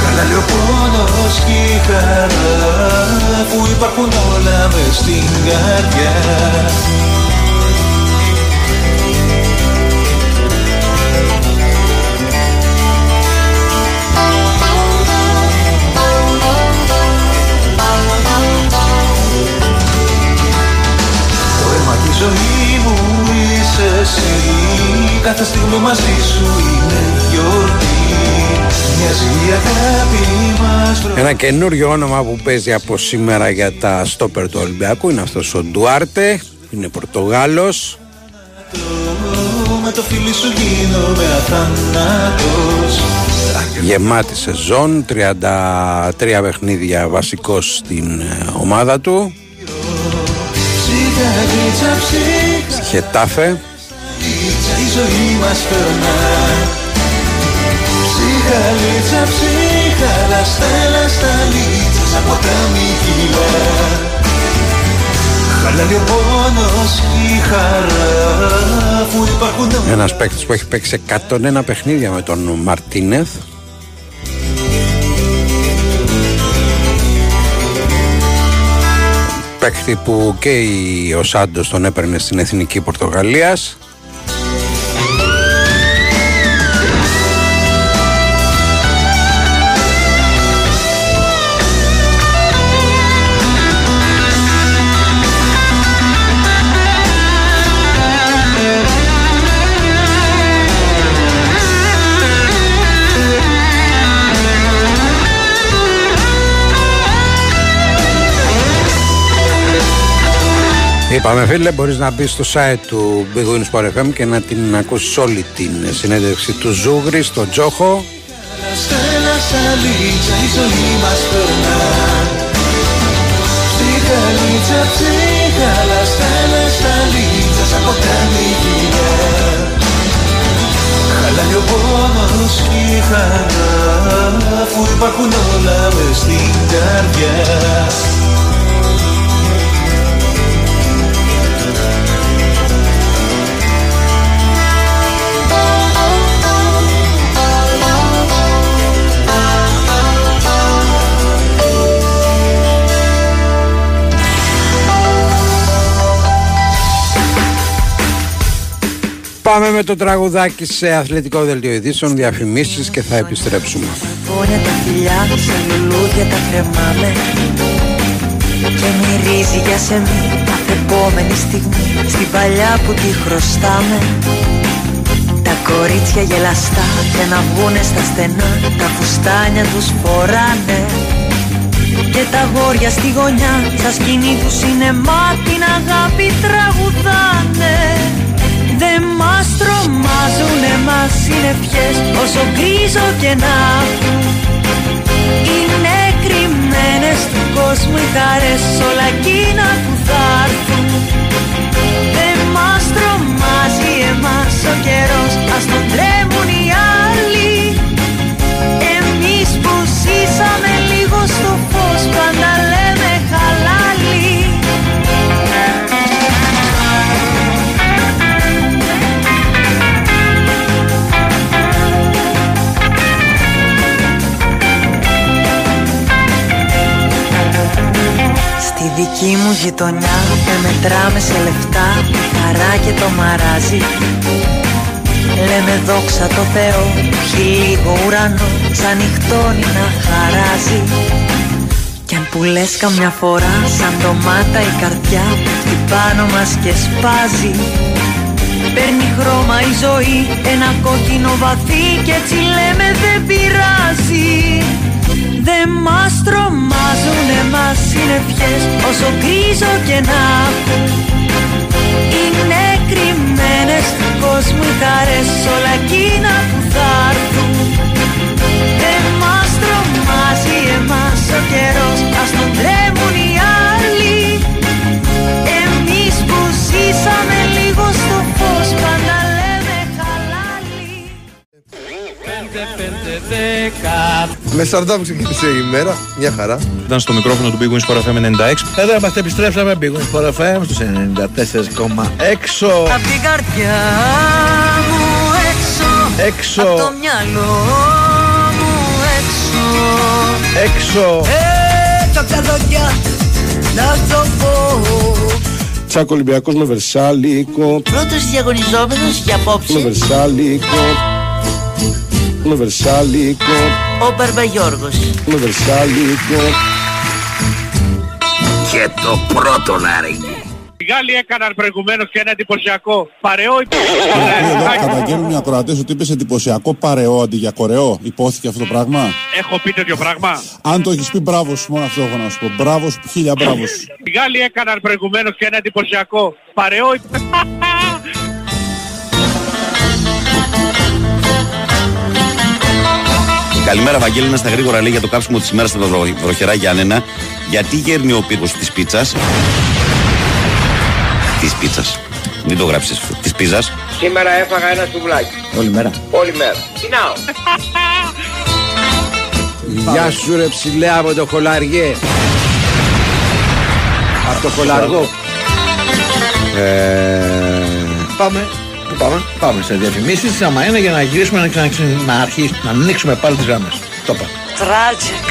Χαλάει ο πόνος και η χαρά Που υπάρχουν όλα μες στην καρδιά ζωή μαζί σου είναι γιορτή. Ένα καινούριο όνομα που παίζει από σήμερα για τα στόπερ του Ολυμπιακού είναι αυτός ο Ντουάρτε, είναι πορτογάλος. με σε σεζόν, 33 παιχνίδια βασικός στην ε, ομάδα του. Χετάφε. γλίτσα η ζωή μας περνά Ψυχα γλίτσα ψυχα λαστά λαστά λίτσα σαν ποτάμι κιλά Χαλάει ο πόνος και η χαρά αφού υπάρχουν Ένας παίκτης που έχει παίξει 101 παιχνίδια με τον Μαρτίνεθ. Παίκτη που και η- ο Σάντος τον έπαιρνε στην Εθνική Πορτογαλίας. Είπαμε φίλε, μπορείς να μπεις στο site του Big Win Sport FM και να την ακούσεις όλη την συνέντευξη του Ζούγρη στο Τζόχο. Στέλα σαν λίτσα η ζωή μας περνά Ψυχα λίτσα ψυχα στέλα σαν λίτσα σαν ποτάμι γυλιά Χαλάει ο πόνος και η χαρά αφού υπάρχουν όλα μες στην καρδιά Πάμε με το τραγουδάκι σε αθλητικό δελτίο ειδήσεων, διαφημίσεις και θα επιστρέψουμε. Φώνια τα φιλιά σε λουλούδια τα κρεμάμε Και μυρίζει για σεμί κάθε επόμενη στιγμή. Στην παλιά που τη χρωστάμε Τα κορίτσια γελαστά και να βγουνε στα στενά Τα φουστάνια τους φοράνε. Και τα γόρια στη γωνιά Στα σκηνή του σινεμά την αγάπη τραγουδάνε Δεν μας τρομάζουν εμάς συννεφιές Όσο γκρίζο και να έχουν Είναι κρυμμένες του κόσμου οι χαρές Όλα εκείνα που θα έρθουν δική μου γειτονιά με μετράμε σε λεφτά τη χαρά και το μαράζι. Λέμε δόξα τω Θεώ, έχει λίγο ουρανό σαν νυχτώνει να χαράζει. Κι αν που λες καμιά φορά σαν ντομάτα η καρδιά πέφτει πάνω μας και σπάζει. Παίρνει χρώμα η ζωή, ένα κόκκινο βαθύ και έτσι λέμε δεν πειράζει δεν μας τρομάζουν εμάς συννεφιές όσο γκρίζο και να έχουν Είναι κρυμμένες του κόσμου οι χαρές όλα εκείνα που θα έρθουν. Δεν μας τρομάζει εμάς ο καιρός ας τον τρέμουν οι άλλοι. Εμείς που ζήσαμε λίγο στο φως πάντα Με σταρτάπ ξεκίνησε η μέρα, μια χαρά. Ήταν στο μικρόφωνο του Big Wings Sport FM 96. Εδώ είμαστε, επιστρέψαμε Big Wings Sport FM στους 94,6 Απ' την καρδιά μου έξω Έξω. Απ' το μυαλό μου έξω Έξω Έξω απ' τα δόντια να το πω Τσάκ Ολυμπιακός με Βερσάλικο. Πρώτος διαγωνιζόμενος για Με απόψε Βερσάλικο. Με Βερσάλικο. Ο Μπαρμπαγιώργος Με Βερσάλικο. Και το πρώτο να ρίχνει Οι Γάλλοι έκαναν προηγουμένως και ένα εντυπωσιακό παρεό. Εδώ, βγαίνουν οι ακροατές ότι είπες εντυπωσιακό παρεό αντί για κορεό. Υπόθηκε αυτό το πράγμα; Έχω πει τέτοιο πράγμα. Αν το έχεις πει, μπράβος σου, μόνο αυτό έχω να σου πω. Μπράβος σου, χίλια μπράβος σου. Οι Γάλλοι έκαναν προηγουμένως και ένα εντυπωσιακό παρεό. Καλημέρα, Βαγγέλη. Στα γρήγορα λέει για το κάψιμο της ημέρας στα βρω- βροχερά Γιάννενα. Γιατί γέρνει ο πύργος της πίτσας; Της πίτσας. Μην το γράψεις. Της πίζας. Σήμερα έφαγα ένα σουβλάκι. Όλη μέρα. Όλη μέρα. Πεινάω. Γεια σου ρε ψηλέ από το χολαριέ. Από το χολαργό. Ε, πάμε. Πού πάμε. Πάμε σε διαφημίσεις άμα είναι για να γυρίσουμε να, ξανα, να, αρχίσουμε, να ανοίξουμε πάλι τις γραμμές. Το είπα. Tragic.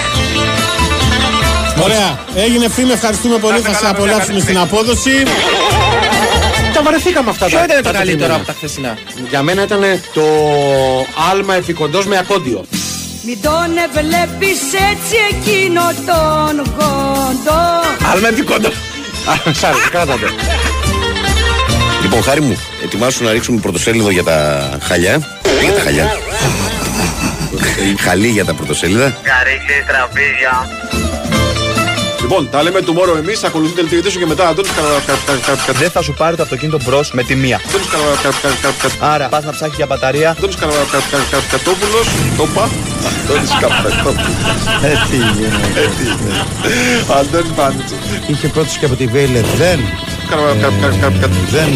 Ωραία. Έγινε φίλε, ευχαριστούμε πολύ. Θα σε απολαύσουμε στην απόδοση. Τα βαρεθήκαμε αυτά Ποιο τα ήταν το τα καλύτερο κείμενα. από τα χθεσινά; Για μένα ήταν το άλμα επικοντός με ακόντιο. Μην τον βλέπεις έτσι εκείνο τον κοντό. Άλμα επικοντό. Σ' άρεσε, κράτα το. Λοιπόν, χάρη μου, ετοιμάσου να ρίξουμε πρωτοσέλιδο για τα χαλιά. Για τα χαλιά. Χαλί για τα πρωτοσέλιδα. Καρύξεις τραπέζια. Λοιπόν, τα λέμε tomorrow εμείς, ακολουθεί το δελτίο και μετά Αντώνης Καραβακαρ. Δεν θα σου πάρει το αυτοκίνητο μπρο με τη μία. Αντώνης Καραβακαρ. Άρα πα να ψάχνει για μπαταρία. Αντώνης Καραβακαρ. Το πα. Αντώνης Καραβακαρ. Ε, τι γίνεται. Αντώνης Πάνιτσο. Είχε πρώτος και από τη Βέιλερ. Δεν. Καραβακαρ. Δεν.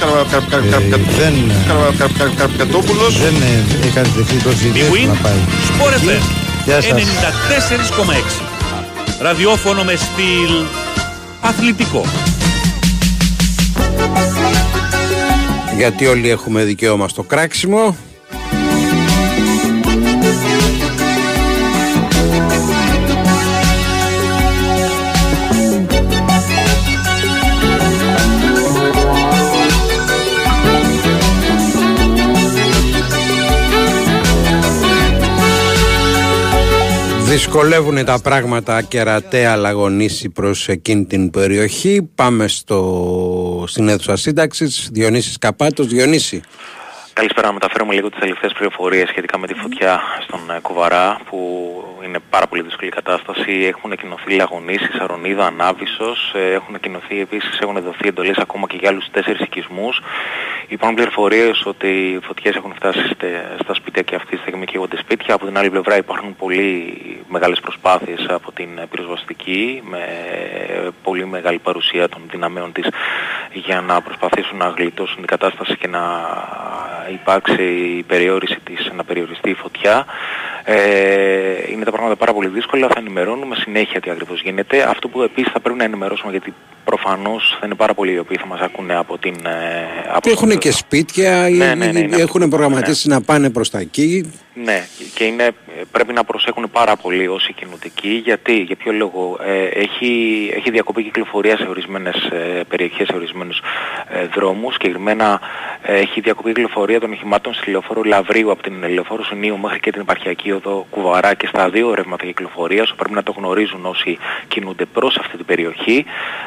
Καραβακαρ. Δεν. Καραβακαρ. Δεν ε, έκανε δεχτεί τόση Η ιδέα Win να πάει. Sport FM Γεια σας. 94,6 Ραδιόφωνο με στυλ αθλητικό. Γιατί όλοι έχουμε δικαίωμα στο κράξιμο. Δυσκολεύουν τα πράγματα κερατέα λαγωνίσει προς εκείνη την περιοχή. Πάμε στο, στην αίθουσα σύνταξης. Διονύσης Καπάτος. Διονύση. Καλησπέρα, να μεταφέρουμε λίγο τις τελευταίες πληροφορίες σχετικά με τη φωτιά στον ε, Κουβαρά που είναι πάρα πολύ δύσκολη κατάσταση. Έχουν κοινωθεί λαγωνίσεις, Αρονίδα, Ανάβησος, ε, έχουν κοινωθεί επίσης, έχουν δοθεί εντολές ακόμα και για άλλους τέσσερις οικισμούς. Υπάρχουν πληροφορίες ότι οι φωτιές έχουν φτάσει στε- στα σπίτια και αυτή τη στιγμή καίγονται σπίτια. Από την άλλη πλευρά υπάρχουν πολύ μεγάλες προσπάθειες από την ε, πυροσβεστική με ε, πολύ μεγάλη παρουσία των δυναμέων της για να προσπαθήσουν να γλιτώσουν την κατάσταση και να υπάρξει η περιόριση της, να περιοριστεί η φωτιά. Ε, είναι τα πράγματα πάρα πολύ δύσκολα, θα ενημερώνουμε συνέχεια τι ακριβώς γίνεται. Αυτό που επίσης θα πρέπει να ενημερώσουμε γιατί προφανώς θα είναι πάρα πολλοί οι οποίοι θα μας ακούνε από την... ε, από Έχουν και σπίτια, ή- Ναι, ναι, ναι, είναι έχουν προγραμματίσει να πάνε προς τα εκεί. Ναι, και είναι, πρέπει να προσέχουν πάρα πολύ όσοι κινούνται εκεί. Γιατί, για ποιο λόγο, ε, έχει, έχει διακοπή κυκλοφορία σε ορισμένες ε, περιοχές, σε ορισμένους ε, δρόμους. Συγκεκριμένα ε, έχει διακοπή κυκλοφορία των οχημάτων στη λεωφόρο Λαβρίου από την λεωφόρο Σουνίου μέχρι και την επαρχιακή οδό Κουβαρά και στα δύο ρεύματα κυκλοφορίας. Πρέπει να το γνωρίζουν όσοι κινούνται προς αυτή την περιοχή.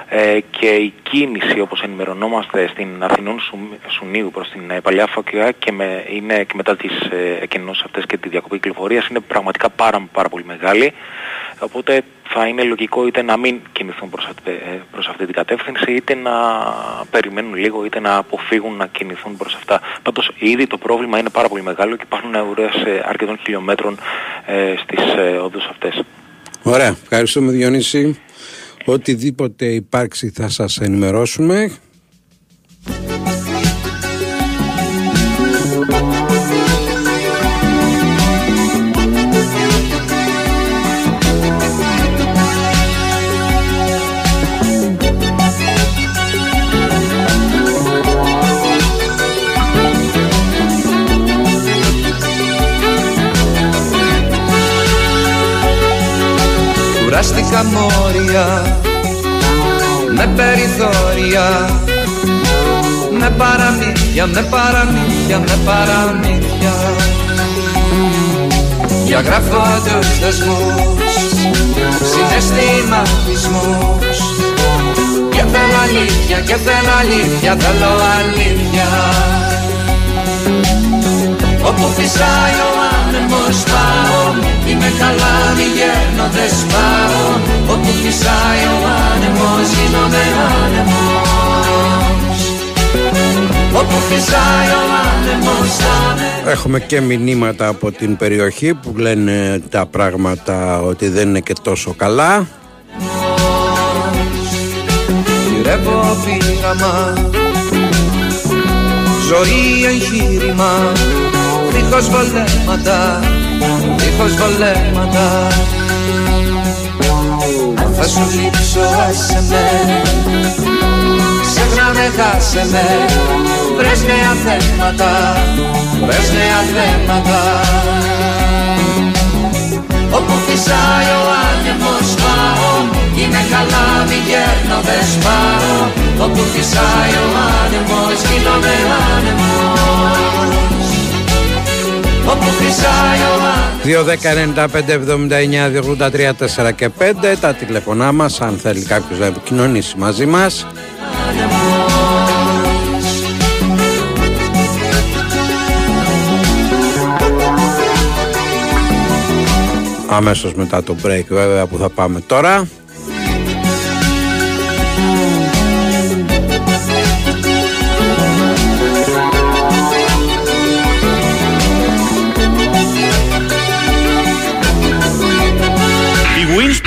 Ε, και η κίνηση, όπως ενημερωνόμαστε, στην Αθηνών Σου- Σουνίου προς την ε, Παλιά Φωκιά και, με, είναι, και μετά τις ε, εκκοινώσεις αυτές και τη διακοπή κυκλοφορίας είναι πραγματικά πάρα, πάρα πολύ μεγάλη. Οπότε θα είναι λογικό είτε να μην κινηθούν προς, αυτή- ε, προς αυτή την κατεύθυνση είτε να περιμένουν λίγο είτε να αποφύγουν να κινηθούν προς αυτά. Πάντως ήδη το πρόβλημα είναι πάρα πολύ μεγάλο και υπάρχουν ουρές ε, αρκετών χιλιόμετρων ε, στις ε, οδούς αυτές. Ωραία, ευχαριστούμε Διονύση. Οτιδήποτε υπάρξει θα σας ενημερώσουμε. Κουράστηκα μόρια με περιθώρια με παραμύθια, με παραμύθια, με παραμύθια. Διαγράφω τους δεσμούς, συναισθηματισμούς. Και θέλω αλήθεια, και θέλω αλήθεια, θέλω αλήθεια. Φυσάει ο άνεμος πάω Είμαι καλά μη γέρνω δεν σπάω. Όπου φυσάει ο άνεμος γίνομαι άνεμος. Όπου φυσάει ο άνεμος θα με Έχουμε και μηνύματα από την περιοχή που λένε τα πράγματα ότι δεν είναι και τόσο καλά. Γυρεύω πείραμα. Ζωή εγχείρημα Δίχως βολέματα Δίχως βολέματα. Αν θα σου λείψω άσε με. Ξέχνα με χάσε με. Βρες νέα θέματα Βρες νέα θέματα. Όπου φυσάει ο άνεμος πάω. Είμαι καλά μη γέρνω δεν σπάω. Όπου φυσάει ο άνεμος γίνομαι άνεμος Όπου φυσάει ο άνεμος 2, 10, 95, 79, 83, 4 και 5 τα τηλεφωνά μας αν θέλει κάποιος να επικοινωνήσει μαζί μας. Αμέσως μετά το break βέβαια που θα πάμε τώρα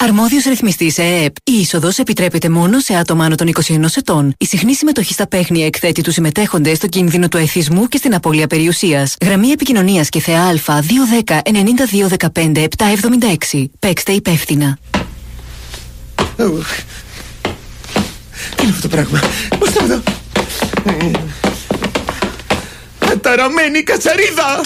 Αρμόδιος ρυθμιστής ΕΕΠ. Η είσοδος επιτρέπεται μόνο σε άτομα άνω των 21 ετών. Η συχνή συμμετοχή στα παίχνια εκθέτει τους συμμετέχοντες στο κίνδυνο του εθισμού και στην απώλεια περιουσίας. Γραμμή επικοινωνίας και θεά Α 210 92 15 776. Παίξτε υπεύθυνα. Τι είναι αυτό το πράγμα. Πώς το εδώ. Καταραμένη κατσαρίδα.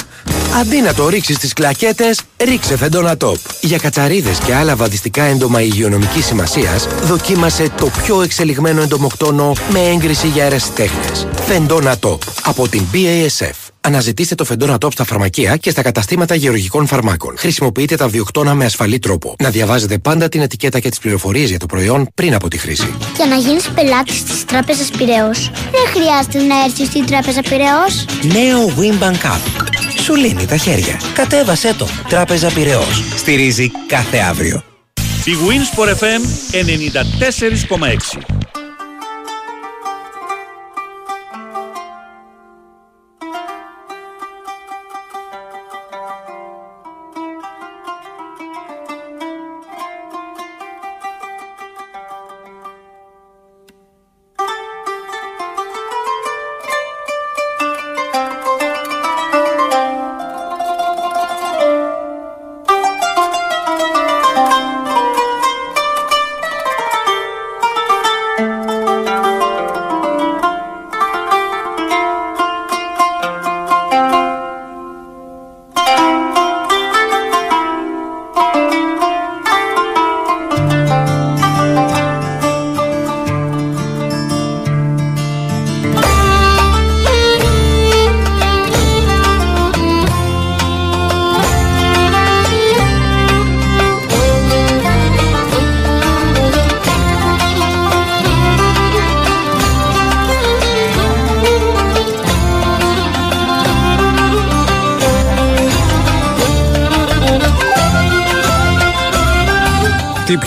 Αντί να το ρίξεις στις κλακέτες, ρίξε Φεντόνα Top. Για κατσαρίδες και άλλα βαδιστικά έντομα υγειονομικής σημασίας, δοκίμασε το πιο εξελιγμένο εντομοκτόνο με έγκριση για αιρεσιτέχνες. Φεντόνα Top. Από την BASF. Αναζητήστε το Φεντόνα Top στα φαρμακεία και στα καταστήματα γεωργικών φαρμάκων. Χρησιμοποιείτε τα βιοκτώνα με ασφαλή τρόπο. Να διαβάζετε πάντα την ετικέτα και τις πληροφορίες για το προϊόν πριν από τη χρήση. Για να γίνεις πελάτης της Τράπεζας Πειραιώς, δεν χρειάζεται να έρθεις στην Τράπεζα Πειραιώς. Νέο Wimbank App. Σου λύνει τα χέρια. Κατέβασέ το. Τράπεζα Πειραιώς. Στηρίζει κάθε αύριο. Η Winsport FM 94,6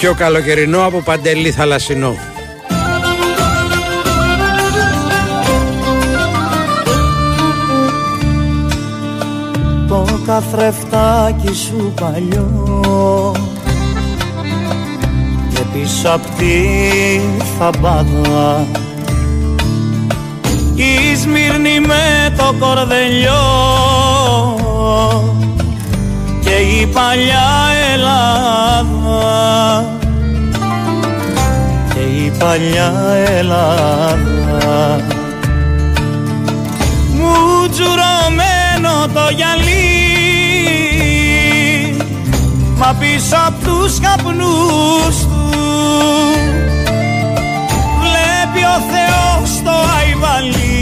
πιο καλοκαιρινό από παντελή θαλασσινό. Το καθρεφτάκι σου παλιό και πίσω απ' τη θαμπάδα η Σμύρνη με το κορδελιό παλιά Ελλάδα και η παλιά Ελλάδα. Μου τζουρωμένο το γυαλί μα πίσω απ' τους καπνούς του. Βλέπει ο Θεός το αϊβαλί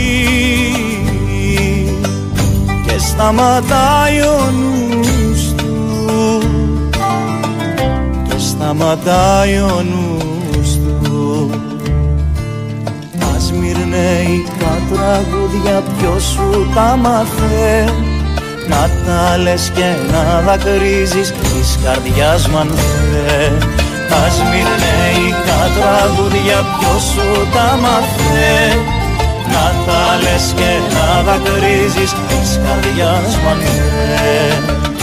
και σταματάει ο νους του. Και σταματάει ο νους τραγούδια ποιος σου τα μάθε; Να τα λες και να δακρύζεις της καρδιάς μου αν θε. Ασμυρνέικα τραγούδια ποιος σου τα μάθε; Να τα λες και να δακρύζεις της καρδιάς μου αν θε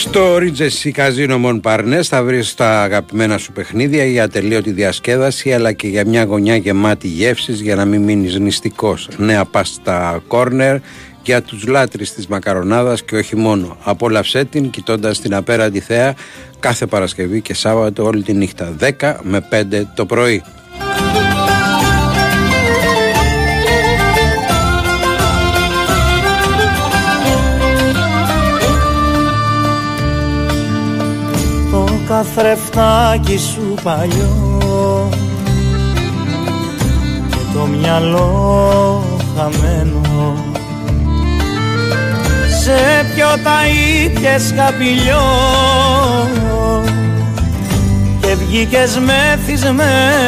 Στο Regency Casino Montparnasse θα βρεις τα αγαπημένα σου παιχνίδια για ατελείωτη διασκέδαση αλλά και για μια γωνιά γεμάτη γεύσεις για να μην μείνεις νηστικός. Νέα πάστα corner για τους λάτρεις της μακαρονάδας και όχι μόνο. Απόλαυσέ την κοιτώντας την απέραντη θέα κάθε Παρασκευή και Σάββατο όλη τη νύχτα 10 με 5 το πρωί. Καθρεφτάκι σου παλιό και το μυαλό χαμένο σε ποιο τα ήπιες καπηλιό και βγήκες μεθυσμένο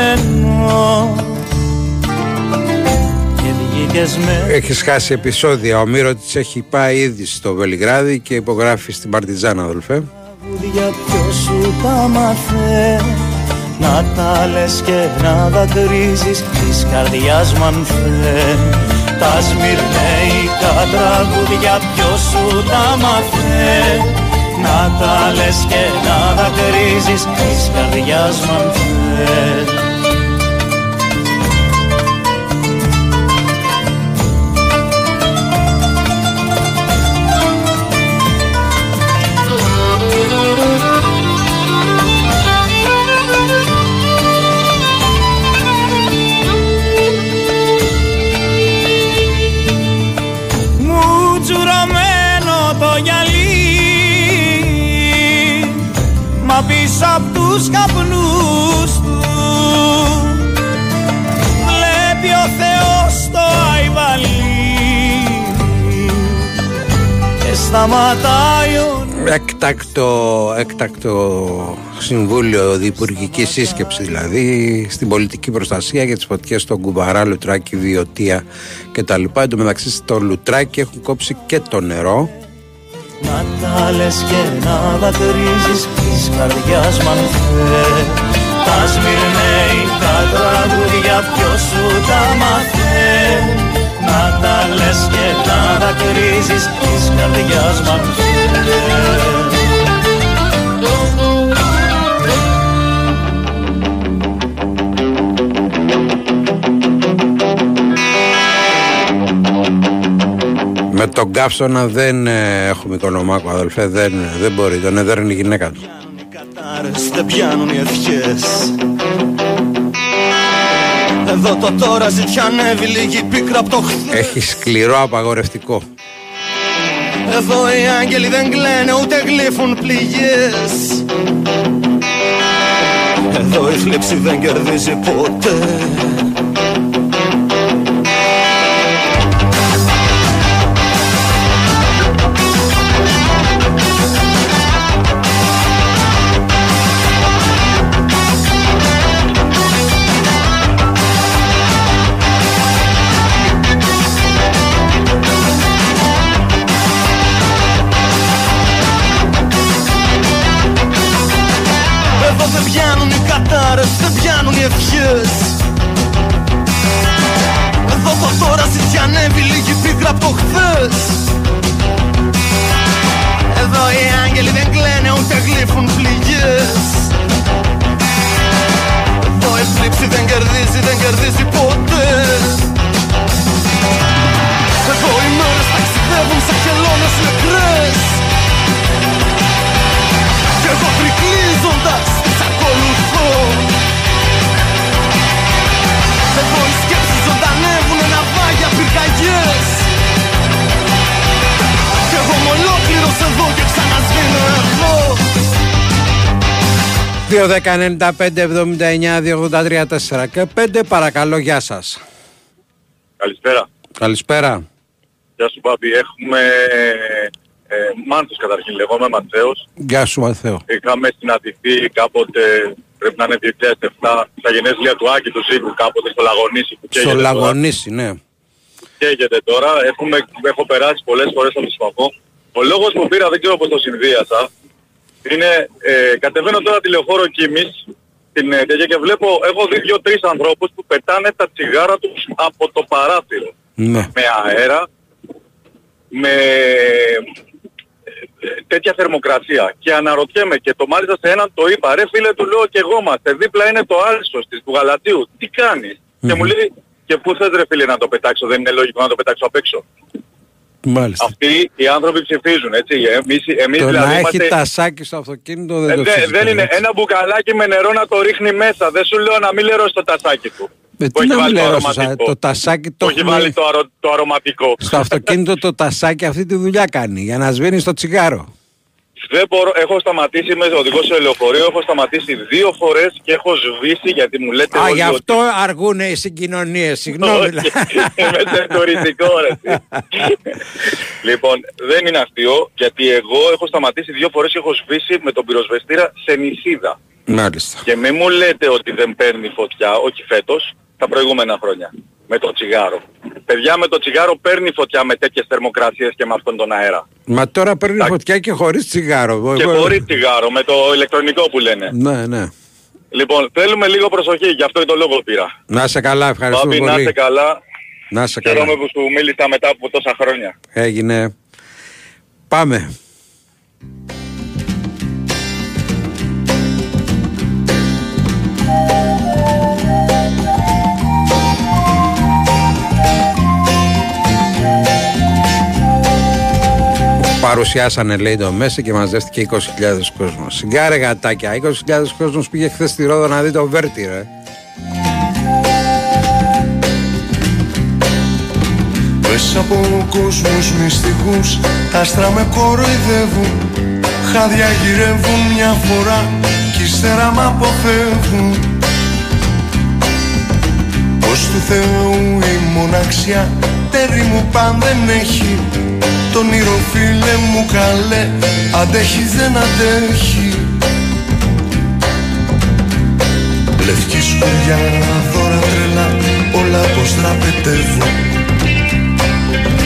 και βγήκες με Έχεις χάσει επεισόδια. Ο Μύρο της έχει πάει ήδη στο Βελιγράδι και υπογράφει στην Παρτιζάν, αδελφέ. Τραγούδια ποιος σου τα μάθε Να τα λες και να δακρύζεις της καρδιάς μου αν θε Τα σμυρνέικα τραγούδια ποιος σου τα μάθε Να τα λες και να δακρύζεις της καρδιάς μου αν θε πίσω απ' τους καπνούς του. Βλέπει ο Θεός το αϊβαλί και σταματάει ο Έκτακτο, έκτακτο συμβούλιο διπουργικής σύσκεψης δηλαδή στην πολιτική προστασία για τις φωτιές στον Κουμπαρά, Λουτράκι, Βιωτία κτλ. Εν τω μεταξύ στο Λουτράκι έχουν κόψει και το νερό Να τα λες και να δακρύζεις της καρδιάς μ' αν θε Τα σμυρνέικα τραγούδια ποιος σου τα μάθε Να τα λες και να δακρύζεις της καρδιάς μ' αν θε Με τον καύσωνα δεν ε, έχουμε οικονομάκο αδελφέ, δεν, δεν μπορεί, τον εδέρνει η γυναίκα του. Άρες δεν πιάνουν οι ευχές Εδώ το τώρα ζητιανεύει λίγη πίκρα απ' το χθες Έχει σκληρό απαγορευτικό. Εδώ οι άγγελοι δεν κλαίνε ούτε γλύφουν πληγές Εδώ η θλίψη δεν κερδίζει ποτέ 2.195.79.283.4 και 5 παρακαλώ γεια σας Καλησπέρα. Καλησπέρα Γεια σου Πάπη. Έχουμε ε, Μάνθος καταρχήν λέγομαι, Ματθαίος. Γεια σου Μαθαίο Είχαμε συναντηθεί κάποτε, πρέπει να είναι 2007, στα γενέθλια του Άκη του Ζήκου κάποτε στο Λαγονίσι που Στο καίγεται τώρα. Λαγονίσι ναι Καίγεται τώρα. Έχουμε, έχω περάσει πολλές φορές από το Σφαγό. Ο λόγος που πήρα, δεν ξέρω πώς το συνδύασα, είναι, ε, κατεβαίνω τώρα τηλεοφόρο Κίμης, στην ΕΤΕΓΕ και βλέπω, έχω δει δύο-τρεις ανθρώπους που πετάνε τα τσιγάρα τους από το παράθυρο. Ναι με αέρα, με ε, τέτοια θερμοκρασία. Και αναρωτιέμαι και το μάλιστα σε έναν το είπα, ρε φίλε του λέω και εγώ είμαστε, δίπλα είναι το άλσος της του Γαλατίου, τι κάνεις; Και μου λέει, και πού θες ρε φίλε να το πετάξω, δεν είναι λογικό να το πετάξω απ' έξω. Μάλιστα Αυτοί οι άνθρωποι ψηφίζουν, έτσι. Εμείς, εμείς Το δηλαδή να έχει είμαστε... τασάκι στο αυτοκίνητο δεν Ε, το δε- συζητώ, δεν είναι έτσι. ένα μπουκαλάκι με νερό να το ρίχνει μέσα. Δεν σου λέω να μην λερώσει το τασάκι του. Ε, που τι έχει να βάλει μην το λερώσεις, αρωματικό. το τασάκι το Που έχει έχουμε- βάλει το, αρο, το αρωματικό. Στο αυτοκίνητο το τασάκι αυτή τη δουλειά κάνει για να σβήνεις το τσιγάρο. Δεν μπορώ, έχω σταματήσει, είμαι οδηγός σε λεωφορείο, έχω σταματήσει δύο φορές και έχω σβήσει γιατί μου λέτε Α, όλοι γι' ότι- αυτό αργούν οι συγκοινωνίες, συγγνώμη. Όχι, Είμαι σε τουριστικό ρε. λοιπόν, δεν είναι αστείο γιατί εγώ έχω σταματήσει δύο φορές και έχω σβήσει με τον πυροσβεστήρα σε νησίδα. Μάλιστα. Και μην μου λέτε ότι δεν παίρνει φωτιά, όχι φέτος, τα προηγούμενα χρόνια. Με το τσιγάρο. Παιδιά με το τσιγάρο παίρνει φωτιά με τέτοιες θερμοκρασίες και με αυτόν τον αέρα. Μα τώρα παίρνει φωτιά και χωρίς τσιγάρο. Και Εγώ- χωρίς τσιγάρο, με το ηλεκτρονικό που λένε. Ναι, ναι. Λοιπόν, θέλουμε λίγο προσοχή, γι' αυτό το λόγο πήρα. Να σε καλά, ευχαριστούμε Πάπη, να πολύ. είστε καλά. Να σε καλά. Χαίρομαι που σου μίλησα μετά από τόσα χρόνια. Έγινε. Πάμε. Παρουσιάσανε λέει το Μέση και μαζεύτηκε 20.000 κόσμος. Συγκάρε γατάκια, 20.000 κόσμος πήγε χθες στη Ρόδο να δει το Βέρτι ρε. Μέσα από κόσμους μυστικούς Τα άστρα με κοροϊδεύουν Χάδια γυρεύουν μια φορά Κι ύστερα μ' αποφεύγουν Πως του Θεού η μοναξιά Τέρι μου παν δεν έχει Τον όνειρο φίλε μου καλέ. Αντέχεις δεν αντέχει. Λευκή σκουριά, δώρα τρελά Όλα πως τραπετεύουν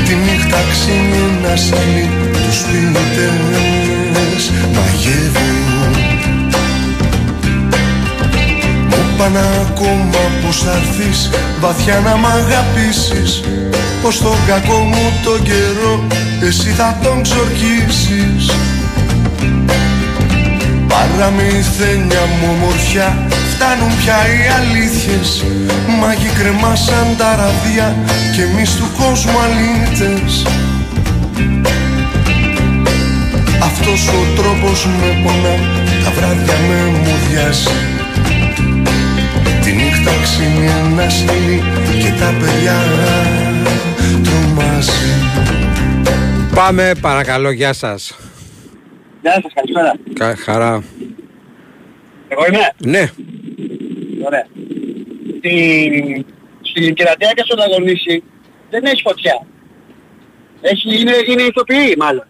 Τη νύχτα ξύνει ένα σκυλί Τους ποιητές μαγεύουν. Μου πάνε ακόμα πως θα έρθεις Βαθιά να μ' αγαπήσεις Πως τον κακό μου τον καιρό. Εσύ θα τον ξορκίσεις. Παραμυθένια μου ομορφιά Φτάνουν πια οι αλήθειες. Μάγοι κρεμάσαν τα ραβδιά Και εμείς του κόσμου αλήτες. Αυτός ο τρόπος με πονά Τα βράδια με μουδιάζει Τη νύχτα ξύνει ένα σκυλί Και τα παιδιά τρομάζει Πάμε παρακαλώ, γεια σας. Γεια σας, καλησπέρα. Κα- χαρά. Εγώ είμαι; Ναι, Ωραία. Στη, στη Κερατέα και στον Αγωνίση δεν έχει φωτιά. Έχει, είναι, είναι ηθοποιοί μάλλον.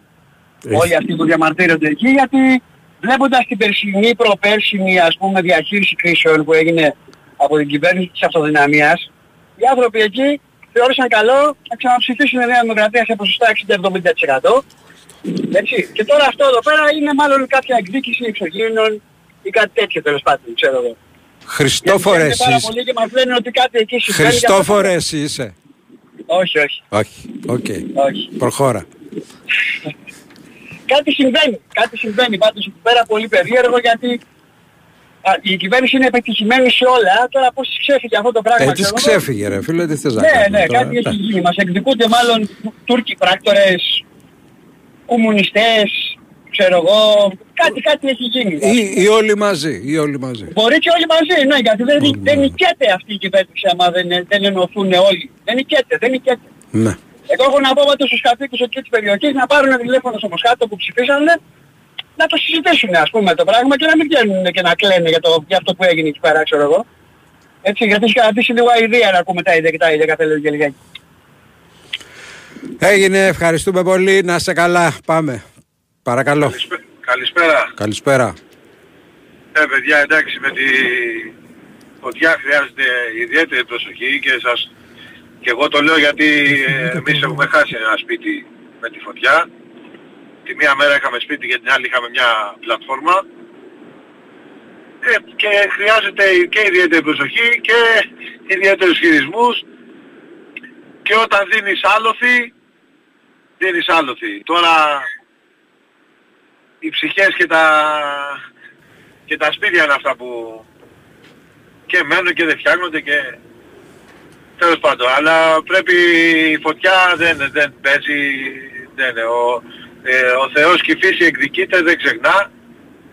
Έχει. Όλοι αυτοί που διαμαρτύρονται εκεί γιατί βλέποντας την περσινή, προπέρσινη ας πούμε διαχείριση κρίσεων που έγινε από την κυβέρνηση της αυτοδυναμίας οι άνθρωποι εκεί θεώρησαν καλό να ξαναψηφίσουν η Νέα Δημοκρατία σε ποσοστά 60-70%. Έτσι. Και τώρα αυτό εδώ πέρα είναι μάλλον κάποια εκδίκηση εξωγήινων ή κάτι τέτοιο τέλος πάντων, ξέρω εγώ. Χριστόφορε Γιατί εσύ. πάρα πολύ και μας λένε ότι κάτι εκεί συμβαίνει. Χριστόφορε εσύ είσαι. Όχι, όχι. Όχι, οκ. Όχι. Προχώρα. Κάτι συμβαίνει. Κάτι συμβαίνει πάντως εκεί πέρα πολύ περίεργο γιατί α, η κυβέρνηση είναι επιτυχημένη σε όλα. Τώρα πώς της ξέφυγε αυτό το πράγμα. Έτσι ξέρω εγώ. ξέφυγε ρε φίλε, τι θες να Ναι, κάνουμε ναι, τώρα. κάτι έχει γίνει. Μας εκδικούνται μάλλον Τούρκοι πράκτορες, κομμουνιστές, ξέρω εγώ. Κάτι, κάτι έχει γίνει. Ή, ή όλοι μαζί, ή όλοι μαζί. Μπορεί και όλοι μαζί, ναι, γιατί δεν, δεν νικιέται αυτή η κυβέρνηση άμα δεν, δεν ενωθούν όλοι. Δεν νικιέται, δεν νικιέται. Ναι. Εγώ έχω να πω πάντως στους κατοίκους εκεί της περιοχής να πάρουν τηλέφωνο στο Μοσχάτο που ψηφίσανε να το συζητήσουν ας πούμε το πράγμα και να μην βγαίνουν και να κλαίνουν για, το, για αυτό που έγινε εκεί πέρα ξέρω εγώ. Έτσι γιατί έχει κρατήσει λίγο αηδία να ακούμε τα ίδια και τα ίδια κάθε λίγο και λιγάκι. Έγινε, ευχαριστούμε πολύ. Να είσαι καλά. Πάμε. Παρακαλώ. Καλησπέρα. Καλησπέρα. Ε, παιδιά, εντάξει, με τη φωτιά χρειάζεται ιδιαίτερη προσοχή και σας... Και εγώ το λέω γιατί ε, εμείς έχουμε χάσει ένα σπίτι με τη φωτιά. Τη μία μέρα είχαμε σπίτι και την άλλη είχαμε μια πλατφόρμα. Ε, και χρειάζεται και ιδιαίτερη προσοχή και ιδιαίτερους χειρισμούς. Και όταν δίνεις άλοθη, δίνεις άλοθη. Τώρα οι ψυχές και τα, και τα σπίτια είναι αυτά που και μένουν και δεν φτιάχνονται και τέλος πάντων. Αλλά πρέπει η φωτιά δεν, δεν παίζει, δεν, ο, ε, ο Θεός και η φύση εκδικείται, δεν ξεχνά.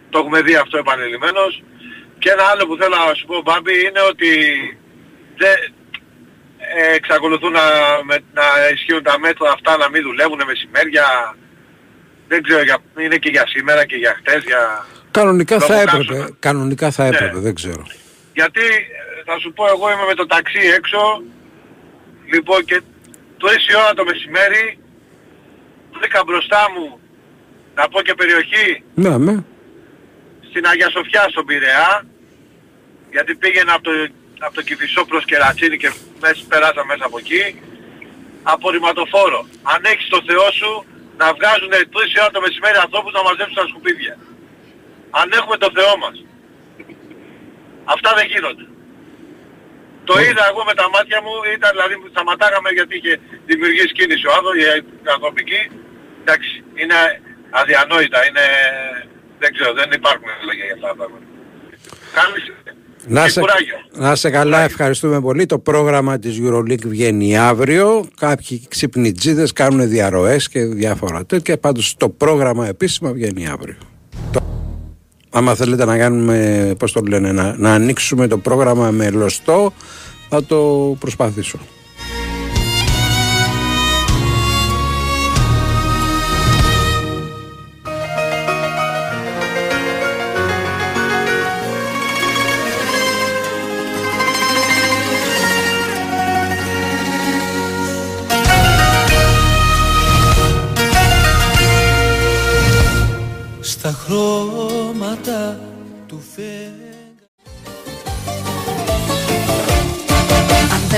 Το έχουμε δει αυτό επανειλημμένος. Και ένα άλλο που θέλω να σου πω Μπάμπη είναι ότι δεν, ε, εξακολουθούν να, με, να ισχύουν τα μέτρα αυτά να μην δουλεύουν μεσημέρια. Δεν ξέρω, για, είναι και για σήμερα και για χτες, για... Κανονικά θα λόγω έπρεπε. καύσωνα. Κανονικά θα Ναι. έπρεπε, δεν ξέρω. Γιατί ε, θα σου πω εγώ είμαι με το ταξί έξω λοιπόν και το ίση ώρα το μεσημέρι βρήκα μπροστά μου να πω και περιοχή Ναι, με. στην Αγία Σοφιά στον Πειραιά γιατί πήγαινα από το, από το Κηφισό προς Κερατσίνη και μέσα, περάσα μέσα από εκεί απορριμματοφόρο. Αν έχεις το Θεό σου να βγάζουν τρεις ώρα το μεσημέρι ανθρώπους να μαζέψουν τα σκουπίδια. Αν έχουμε το Θεό μας. Αυτά δεν γίνονται. Το είδα εγώ με τα μάτια μου, ήταν δηλαδή που σταματάγαμε γιατί είχε δημιουργήσει κίνηση ο άνθρωπος, η ανθρωπική. Εντάξει, είναι αδιανόητα, είναι... Δεν ξέρω, δεν υπάρχουν λόγια για αυτά τα πράγματα. Κάνεις... Να και σε, κουράγιο. να σε καλά, ευχαριστούμε πολύ. Το πρόγραμμα της EuroLeague βγαίνει αύριο. Κάποιοι ξυπνιτζίδες κάνουν διαρροές και διάφορα τέτοια. Πάντως το πρόγραμμα επίσημα βγαίνει αύριο. Το... Άμα θέλετε να κάνουμε, πώς το λένε, να, να ανοίξουμε το πρόγραμμα με λωστό, θα το προσπαθήσω.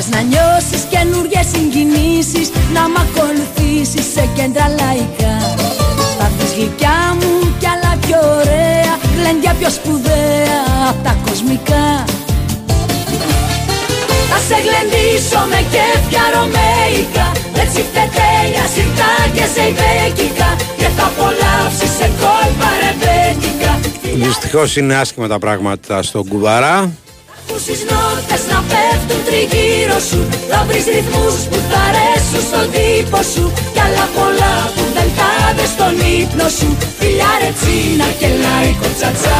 Θες να νιώσεις καινούργιες συγκινήσεις Να μ' ακολουθήσεις σε κέντρα λαϊκά. Θα δεις γλυκιά μου κι άλλα πιο ωραία Γλέντια πιο σπουδαία απ' τα κοσμικά. Θα σε γλεντήσω με κέφια ρωμαϊκά Με τσιφτετέλια, σιρτά και ζεϊμπέκικα Και θα απολαύσεις σε κόλπα ρεμπέτικα. Δυστυχώς είναι άσχημα τα πράγματα στον Κουβαρά. Ακούσεις νότες να πέφτουν τριγύρω σου Θα βρεις ρυθμούς που θα αρέσουν στον τύπο σου Κι άλλα πολλά που δεν θα δες στον ύπνο σου Φιλιά ρετσίνα και λαϊκό τσατσά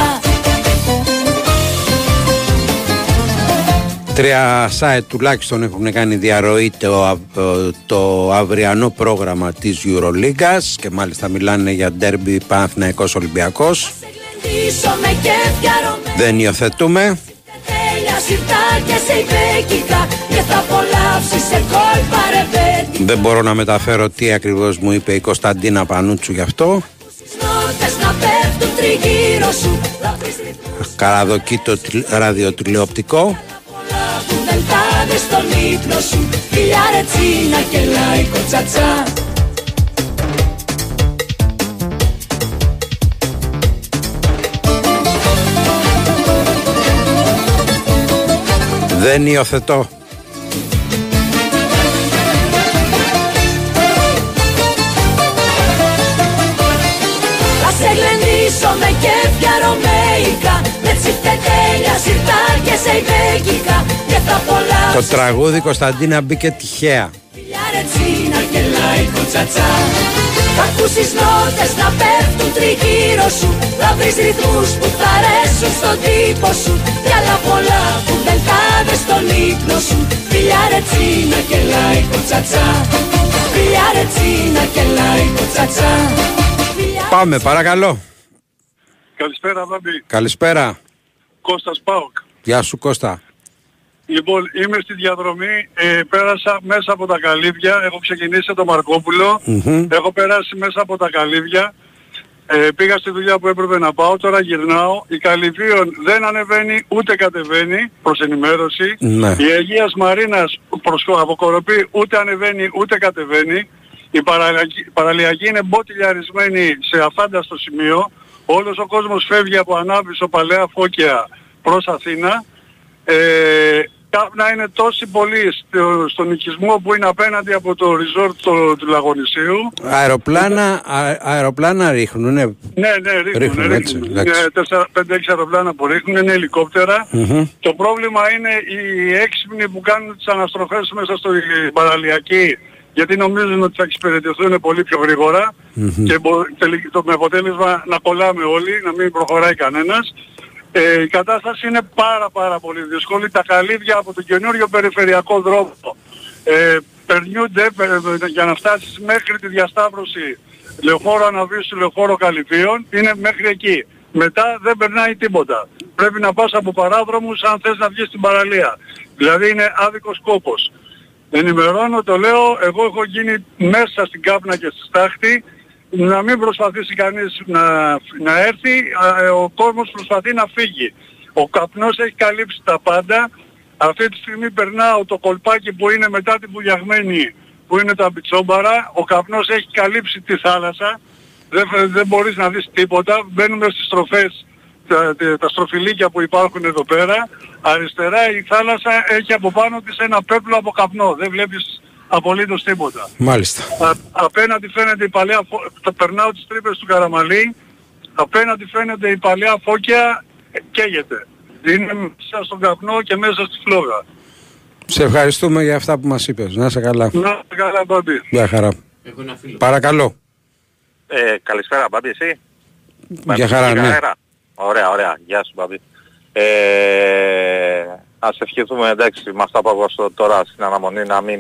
Τρία site τουλάχιστον έχουν κάνει διαρροή το, α- το αυριανό πρόγραμμα της Euroleague και μάλιστα μιλάνε για ντέρμπι Παναθηναϊκός Ολυμπιακός. Πίσω με κέφια Δεν υιοθετούμε. Ρωμέλια Σιρτά και σεϊπέκικα Και θα απολαύσεις σε κόλπα ρεβέτικα Δεν μπορώ να μεταφέρω τι ακριβώς μου είπε η Κωνσταντίνα Πανούτσου γι' αυτό. Νότες να πέφτουν τριγύρω σου Θα βρεις ρυθμούς Καραδοκεί το τηλε- ραδιοτηλεοπτικό. πολλά που δεν θα δεις στον ύπνο σου Φιλιά ρετσίνα και λαϊκό τσατσά Δεν υιοθετώ. Θα σε γλεντήσω με κέφια ρωμαϊκά Με τσιφτετέλια, σιρτά και σεϊπέκικα Και θα Το απολαύσεις τραγούδι Κωνσταντίνα μπήκε τυχαία. φιλιά ρετσίνα και λαϊκό τσατσά Θα ακούσεις νότες να πέφτουν τριγύρω σου Θα βρεις ρυθμούς που θα αρέσουν στον τύπο σου Κι άλλα πολλά που δεν θα δες στον ύπνο σου Φιλιά ρετσίνα και λαϊκό τσατσά Φιλιά ρετσίνα και λαϊκό τσατσά Πάμε παρακαλώ. Καλησπέρα, Βάμπη. Καλησπέρα. Κώστας Πάοκ. Γεια σου Κώστα. Λοιπόν, είμαι στη διαδρομή, ε, πέρασα μέσα από τα καλύβια, έχω ξεκινήσει από το Μαρκόπουλο, Μμμ. έχω περάσει μέσα από τα καλύβια, ε, πήγα στη δουλειά που έπρεπε να πάω, τώρα γυρνάω, η Καλυβίων δεν ανεβαίνει ούτε κατεβαίνει, προς ενημέρωση, Ναι. η Αγίας Μαρίνας προς, από Κοροπή ούτε ανεβαίνει ούτε κατεβαίνει, η παραλιακή, παραλιακή είναι μπότιλιαρισμένη σε αφάνταστο σημείο, όλος ο κόσμος φεύγει από Ανάβησο, Παλαιά Φώκια προς Αθήνα, ε, κάπνα είναι τόσοι πολλοί στο, στον οικισμό που είναι απέναντι από το resort το, του Λαγωνισίου. Αεροπλάνα, α, αεροπλάνα ρίχνουν, ναι. Ναι, ναι, ρίχνουν. Ρίχνουν, έτσι, εντάξει. Είναι 4-5-6 αεροπλάνα που ρίχνουν, είναι ελικόπτερα. Μμμ. Το πρόβλημα είναι οι έξυπνοι που κάνουν τις αναστροφές μέσα στο παραλιακή γιατί νομίζουν ότι θα εξυπηρετηθούν πολύ πιο γρήγορα Μμμ. και μπο- τελικ- το, με αποτέλεσμα να κολλάμε όλοι, να μην προχωράει κανένας. Ε, η κατάσταση είναι πάρα πάρα πολύ δύσκολη. Τα καλύβια από τον καινούριο περιφερειακό δρόμο ε, περνιούνται πε- για να φτάσεις μέχρι τη διασταύρωση Λεωφόρο Αναβίσου, Λεωφόρο Καλυβίων, είναι μέχρι εκεί. Μετά δεν περνάει τίποτα. Πρέπει να πας από παράδρομους αν θες να βγεις στην παραλία. Δηλαδή είναι άδικος κόπος. Ενημερώνω, το λέω, εγώ έχω γίνει μέσα στην κάπνα και στη στάχτη να μην προσπαθήσει κανείς να, να έρθει, α, ε, ο κόσμος προσπαθεί να φύγει. Ο καπνός έχει καλύψει τα πάντα. Αυτή τη στιγμή περνάω το κολπάκι που είναι μετά την Πουλιαγμένη, που είναι τα μπιτσόμπαρα. Ο καπνός έχει καλύψει τη θάλασσα. Δεν, δεν μπορείς να δεις τίποτα. Μπαίνουμε στις στροφές, τα, τα, τα στροφιλίκια που υπάρχουν εδώ πέρα. Αριστερά η θάλασσα έχει από πάνω της ένα πέπλο από καπνό. Δεν βλέπεις απολύτως τίποτα. Μάλιστα. Α, απέναντι φαίνεται η παλαιά φω... θα περνάω τις τρύπες του Καραμαλή. Απέναντι φαίνεται η παλαιά φώκια ε, καίγεται. Είναι μέσα στον καπνό και μέσα στη φλόγα. Σε ευχαριστούμε για αυτά που μας είπες. Να είσαι καλά. Να είστε καλά, Μπάμπη. Γεια χαρά. Παρακαλώ. Ε, καλησπέρα, Μπάμπη, εσύ; Για χαρά, Κύριε ναι. Αέρα. Ωραία, ωραία. Γεια σου, Μπάμπη. Ε, ας ευχηθούμε, εντάξει, με αυτά που ακούω στο- τώρα στην αναμονή να μην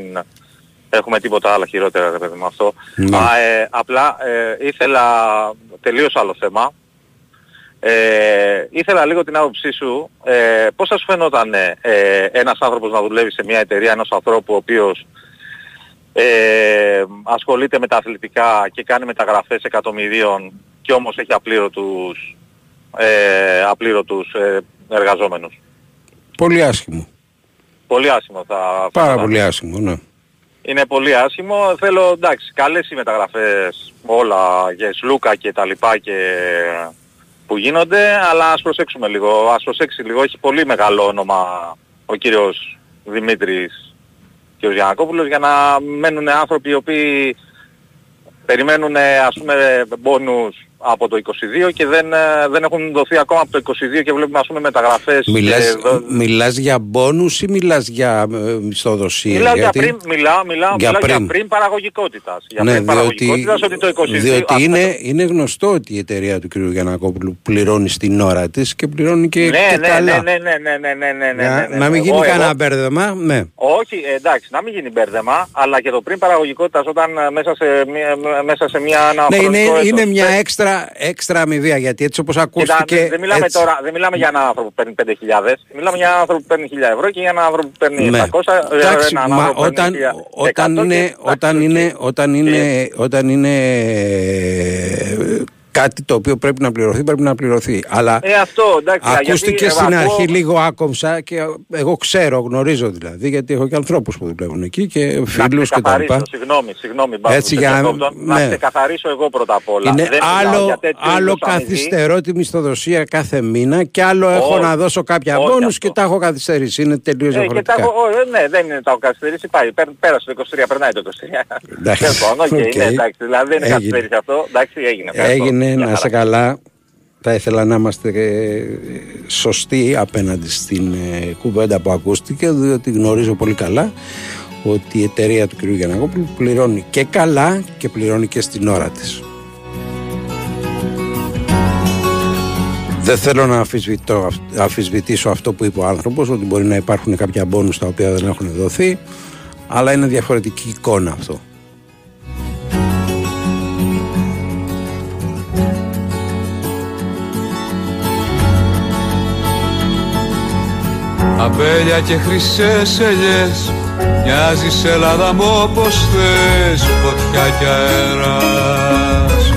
έχουμε τίποτα άλλο χειρότερα, ρε παιδί με αυτό. Ναι. Α, ε, απλά ε, ήθελα τελείως άλλο θέμα. Ε, ήθελα λίγο την άποψή σου. Ε, πώς θα σου φαινόταν ε, ε, ένας άνθρωπος να δουλεύει σε μια εταιρεία ενός ανθρώπου ο οποίος ε, ασχολείται με τα αθλητικά και κάνει μεταγραφές εκατομμυρίων και όμως έχει απλήρωτους, ε, απλήρωτους ε, εργαζόμενους; Πολύ άσχημο. Πολύ άσχημο θα Πάρα φαινόταν. πολύ άσχημο, ναι. Είναι πολύ άσχημο. Θέλω, εντάξει, καλές οι μεταγραφές όλα για Σλούκα και τα λοιπά και που γίνονται, αλλά ας προσέξουμε λίγο. Ας προσέξει λίγο. Έχει πολύ μεγάλο όνομα ο κύριος Δημήτρης και ο Γιανακόπουλος για να μένουν άνθρωποι οι οποίοι περιμένουν ας πούμε μπόνους από το 22 και δεν, ε, δεν έχουν δοθεί ακόμα από το 22 και βλέπουμε ας πούμε μεταγραφές Μιλάς, και δο- μιλάς για μπόνους ή μιλάς για ε, μισθοδοσία. Μιλάω για γιατί... πριν, μιλάω, μιλάω, Για μιλάω πριν. για πριν παραγωγικότητας. Για ναι, πριν διότι, παραγωγικότητας ότι το 22... διότι ας πούμε, είναι, είναι γνωστό ότι η εταιρεία του κ. Γιανακόπουλου πληρώνει στην ώρα της και πληρώνει και, ναι, και ναι, καλά. ναι, ναι, ναι, ναι, ναι, ναι, ναι, Να, ναι, ναι. να μην γίνει Εγώ- κανένα εγώ- μπέρδεμα, ναι. Όχι, ε, εντάξει, να μην γίνει μπέρδεμα, αλλά και το πριν παραγωγικότητας όταν ε, μέσα σε μια, μέσα σε μια, ένα Ναι, είναι, χρονικό είναι έτος, μια πέ- έξτρα, έξτρα αμοιβία γιατί έτσι όπως Κοίτα, ακούστηκε. δεν, μιλάμε έτσι, τώρα, δεν μιλάμε για έναν άνθρωπο που παίρνει 5.000, μιλάμε για έναν άνθρωπο που παίρνει 1.000 ευρώ και για έναν άνθρωπο που παίρνει Ναι. 700, ε, Εντάξει, έναν μα άνθρωπο που παίρνει όταν, 1.000, όταν, 100 είναι, και- όταν, είναι, όταν, είναι, όταν είναι ε, κάτι το οποίο πρέπει να πληρωθεί, πρέπει να πληρωθεί. Αλλά Ε, αυτό, εντάξει, ακούστηκε γιατί, ε, στην ακούω- αρχή λίγο άκομψα και εγώ ξέρω, γνωρίζω δηλαδή, γιατί έχω και ανθρώπους που δουλεύουν εκεί και Να φίλους και τα λοιπά. ξεκαθαρίσω, συγγνώμη, συγγνώμη, Μπάμπη, Έτσι, που για σε να- διακόπτω. να ναι. ξεκαθαρίσω εγώ πρώτα απ' όλα. Είναι Δεν μιλάω άλλο, για τέτοιου άλλο είδους αμοιβή. καθυστερώ τη μισθοδοσία κάθε μήνα και άλλο έχω Όχι. να δώσω κάποια Όχι μπόνους αυτό. και τα έχω καθυστερήσει. Είναι τελείως Ε, και τα διαφορετικά. έχω, ό, ε, ναι, δεν είναι τα έχω καθυστερήσει, πάει, πέρ- πέρασε το 23, περνάει το 23. Εντάξει, Τέλος πάντων, οκ, οκ. ναι, εντάξει, δηλαδή δεν είναι Έγινε. καθυστέρηση αυτό, εντάξει, έγινε. Ευχαριστώ. Έγινε, Μια να χαρά. είσαι καλά. Θα ήθελα να είμαστε ε, σωστοί απέναντι στην ε, κουβέντα που ακούστηκε, διότι γνωρίζω πολύ καλά ότι η εταιρεία του κ. Γιανακόπουλου πληρώνει και καλά και πληρώνει και στην ώρα της. Δεν θέλω να αμφισβητώ, αμφισβητήσω αυτό που είπε ο άνθρωπος, ότι μπορεί να υπάρχουν κάποια μπόνους τα οποία δεν έχουν δοθεί, αλλά είναι διαφορετική εικόνα αυτό. Αμπέλια και χρυσές ελιές Μοιάζεις Ελλάδα μου όπως θες Φωτιά και αέρας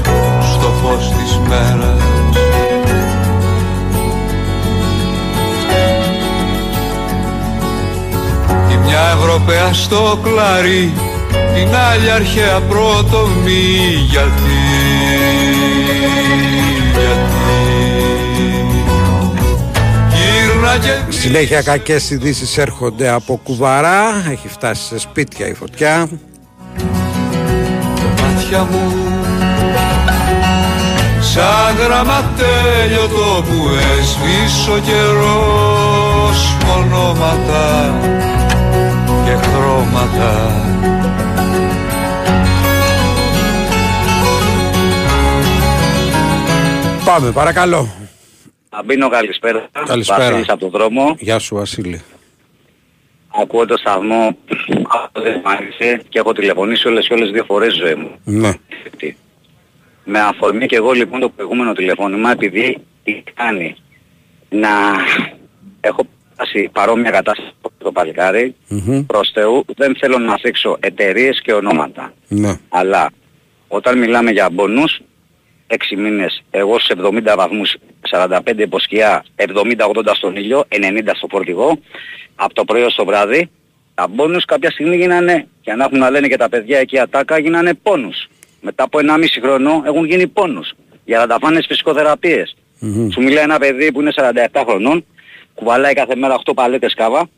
Στο φως της μέρας. Η μια Ευρωπαία στο κλαρί Την άλλη αρχαία πρωτομή Γιατί. Γύρνα και Συνέχεια κακές ειδήσεις έρχονται από κουβαρά. Έχει φτάσει σε σπίτια η φωτιά. μάτια μου Σαν γραμματέλιο το που έσβησε ο καιρός Μονόματα και χρώματα Πάμε, παρακαλώ. Αμπίνο καλησπέρα. Καλησπέρα. Βασίλης από τον δρόμο. Γεια σου, Βασίλη. Ακούω το σταθμό αυτό δεν μ' άρεσε και έχω τηλεφωνήσει όλες και όλες δύο φορές ζωή μου. Ναι. Με αφορμή και εγώ λοιπόν το προηγούμενο τηλεφώνημα επειδή τι κάνει να έχω φτάσει παρόμοια κατάσταση από το παλικάρι προς Θεού δεν θέλω να θέξω εταιρείες και ονόματα. Ναι. Αλλά όταν μιλάμε για μπονούς 6 μήνες εγώ σε 70 βαθμούς 45 υποσκιά 70-80 στον ήλιο 90 στο φορτηγό. Από το πρωί ως το βράδυ τα μπόνους κάποια στιγμή γίνανε και αν έχουν να λένε και τα παιδιά εκεί ατάκα γίνανε πόνους. Μετά από 1,5 χρόνο έχουν γίνει πόνους. Για να τα φάνε στις φυσικοθεραπείες. Σου μιλάει ένα παιδί που είναι 47 χρονών κουβαλάει κάθε μέρα 8 παλέτες κάβα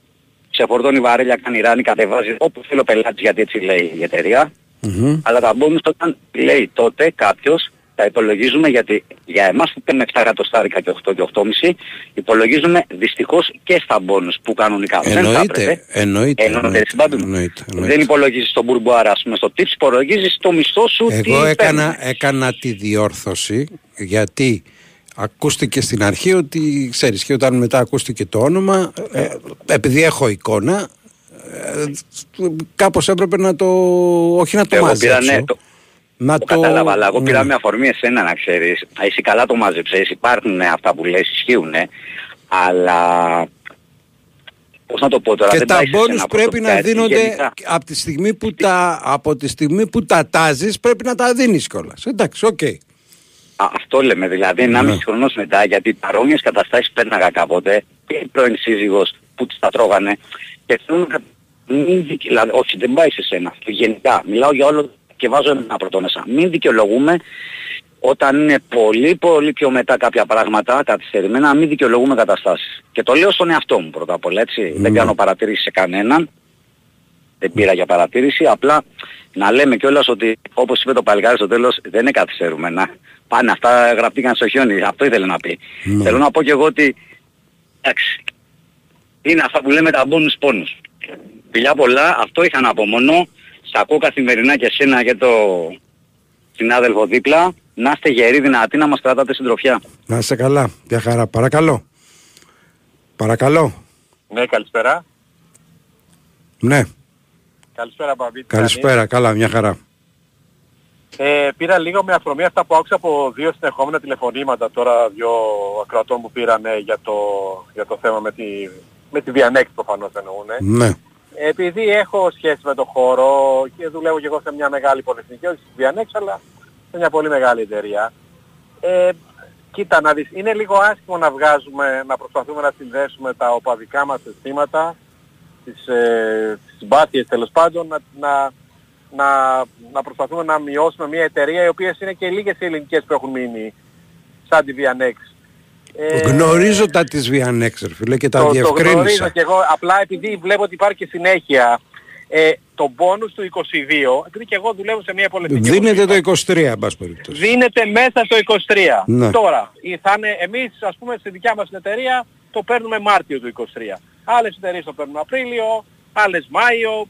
ξεφορτώνει βαρέλια, κάνει ράνι, κατεβάζει όπου θέλει ο πελάτης γιατί έτσι λέει η εταιρεία. Αλλά τα μπόνους όταν λέει τότε κάποιος τα υπολογίζουμε γιατί για εμάς που παίρνουμε 7 εκατοστάρικα και 8 και 8,5 υπολογίζουμε δυστυχώς και στα μπόνους που κανονικά δεν θα Εννοείται, έπρεπε. εννοείται. Εννοείται, εννοείται, συμπάντων. εννοείται, εννοείται. Δεν υπολογίζεις τον μπουρμπουάρα ας πούμε στο tips, υπολογίζεις το μισθό σου τι Εγώ έκανα, παίρνεις. έκανα τη διόρθωση γιατί ακούστηκε στην αρχή ότι ξέρεις και όταν μετά ακούστηκε το όνομα ε, επειδή έχω εικόνα ε, κάπως έπρεπε να το όχι να το Εγώ μαζέψω πήρα, ναι, το, να το κατάλαβα, αλλά εγώ ναι. πήρα με αφορμή εσένα να ξέρεις. Α, Εσύ καλά το μάζεψες, υπάρχουν αυτά που λες, ισχύουν, αλλά πώς να το πω τώρα, και δεν τα πάει σε μπόνους σένα πρέπει να προσωπικά, έτσι, δίνονται γενικά. από τη στιγμή που τα, από τη στιγμή που τα τάζεις πρέπει να τα δίνεις κιόλας. Εντάξει, οκ. Α, αυτό λέμε δηλαδή, 1,5 Ναι. χρονός μετά, γιατί παρόμοιες καταστάσεις πέρναγα κάποτε και η πρώην σύζυγος που τις τα τρώγανε και θέλω να μην δικαι... δηλαδή, όχι δεν πάει σε σένα, αυτό γενικά, μιλάω για όλο και βάζω ένα πρώτο μέσα. Μην δικαιολογούμε όταν είναι πολύ πολύ πιο μετά κάποια πράγματα καθυστερημένα, μην δικαιολογούμε καταστάσεις. Και το λέω στον εαυτό μου πρώτα απ' όλα, έτσι. Δεν κάνω παρατήρηση σε κανέναν, δεν πήρα για παρατήρηση, απλά να λέμε κιόλας ότι όπως είπε το παλικάρι στο τέλος δεν είναι καθυστερούμενα. Πάνε αυτά γραφτήκαν στο χιόνι, αυτό ήθελε να πει. Θέλω να πω κι εγώ ότι εντάξει, είναι αυτά που λέμε τα μπόνους πόνους. Φιλιά πολλά, αυτό είχα να πω μόνο. Σ' ακούω καθημερινά και εσένα και το συνάδελφο δίπλα. Να είστε γεροί δυνατοί να μας κρατάτε συντροφιά. Να είσαι καλά. Μια χαρά. Παρακαλώ. Παρακαλώ. Ναι, καλησπέρα. Ναι. Καλησπέρα, Μπαμπή. τι Καλησπέρα. Καλά. Μια χαρά. κάνεις; Ε, πήρα λίγο με αφορμή αυτά που άκουσα από δύο συνεχόμενα τηλεφωνήματα τώρα, δύο ακροατών που πήρανε για το, για το θέμα με τη, με τη Διανέκτη προφανώς εννοούν. Ναι. Επειδή έχω σχέση με το χώρο και δουλεύω και εγώ σε μια μεγάλη πολυεθνική, όχι στη Διανέξ, αλλά σε μια πολύ μεγάλη εταιρεία. Ε, κοίτα να δεις, είναι λίγο άσχημο να βγάζουμε, να προσπαθούμε να συνδέσουμε τα οπαδικά μας αισθήματα, τις, ε, τις συμπάθειες τέλος πάντων, να, να, να, να προσπαθούμε να μειώσουμε μια εταιρεία οι οποίες είναι και λίγες οι ελληνικές που έχουν μείνει σαν τη Vianex. Ε, Γνωρίζω τα της Βιανέξερ, φίλε, και τα το, το γνωρίζω διευκρίνησα. και εγώ, απλά επειδή βλέπω ότι υπάρχει και συνέχεια ε, το μπόνους του 22, επειδή και εγώ δουλεύω σε μια πολυεθνική Δίνεται το 23, εν πάση περιπτώσει. δίνεται μέσα στο 23. Ναι. Τώρα, ή θα είναι, εμείς ας πούμε στη δικιά μας την εταιρεία το παίρνουμε Μάρτιο του 23. Άλλες εταιρείες το παίρνουν Απρίλιο, άλλες Μάιο.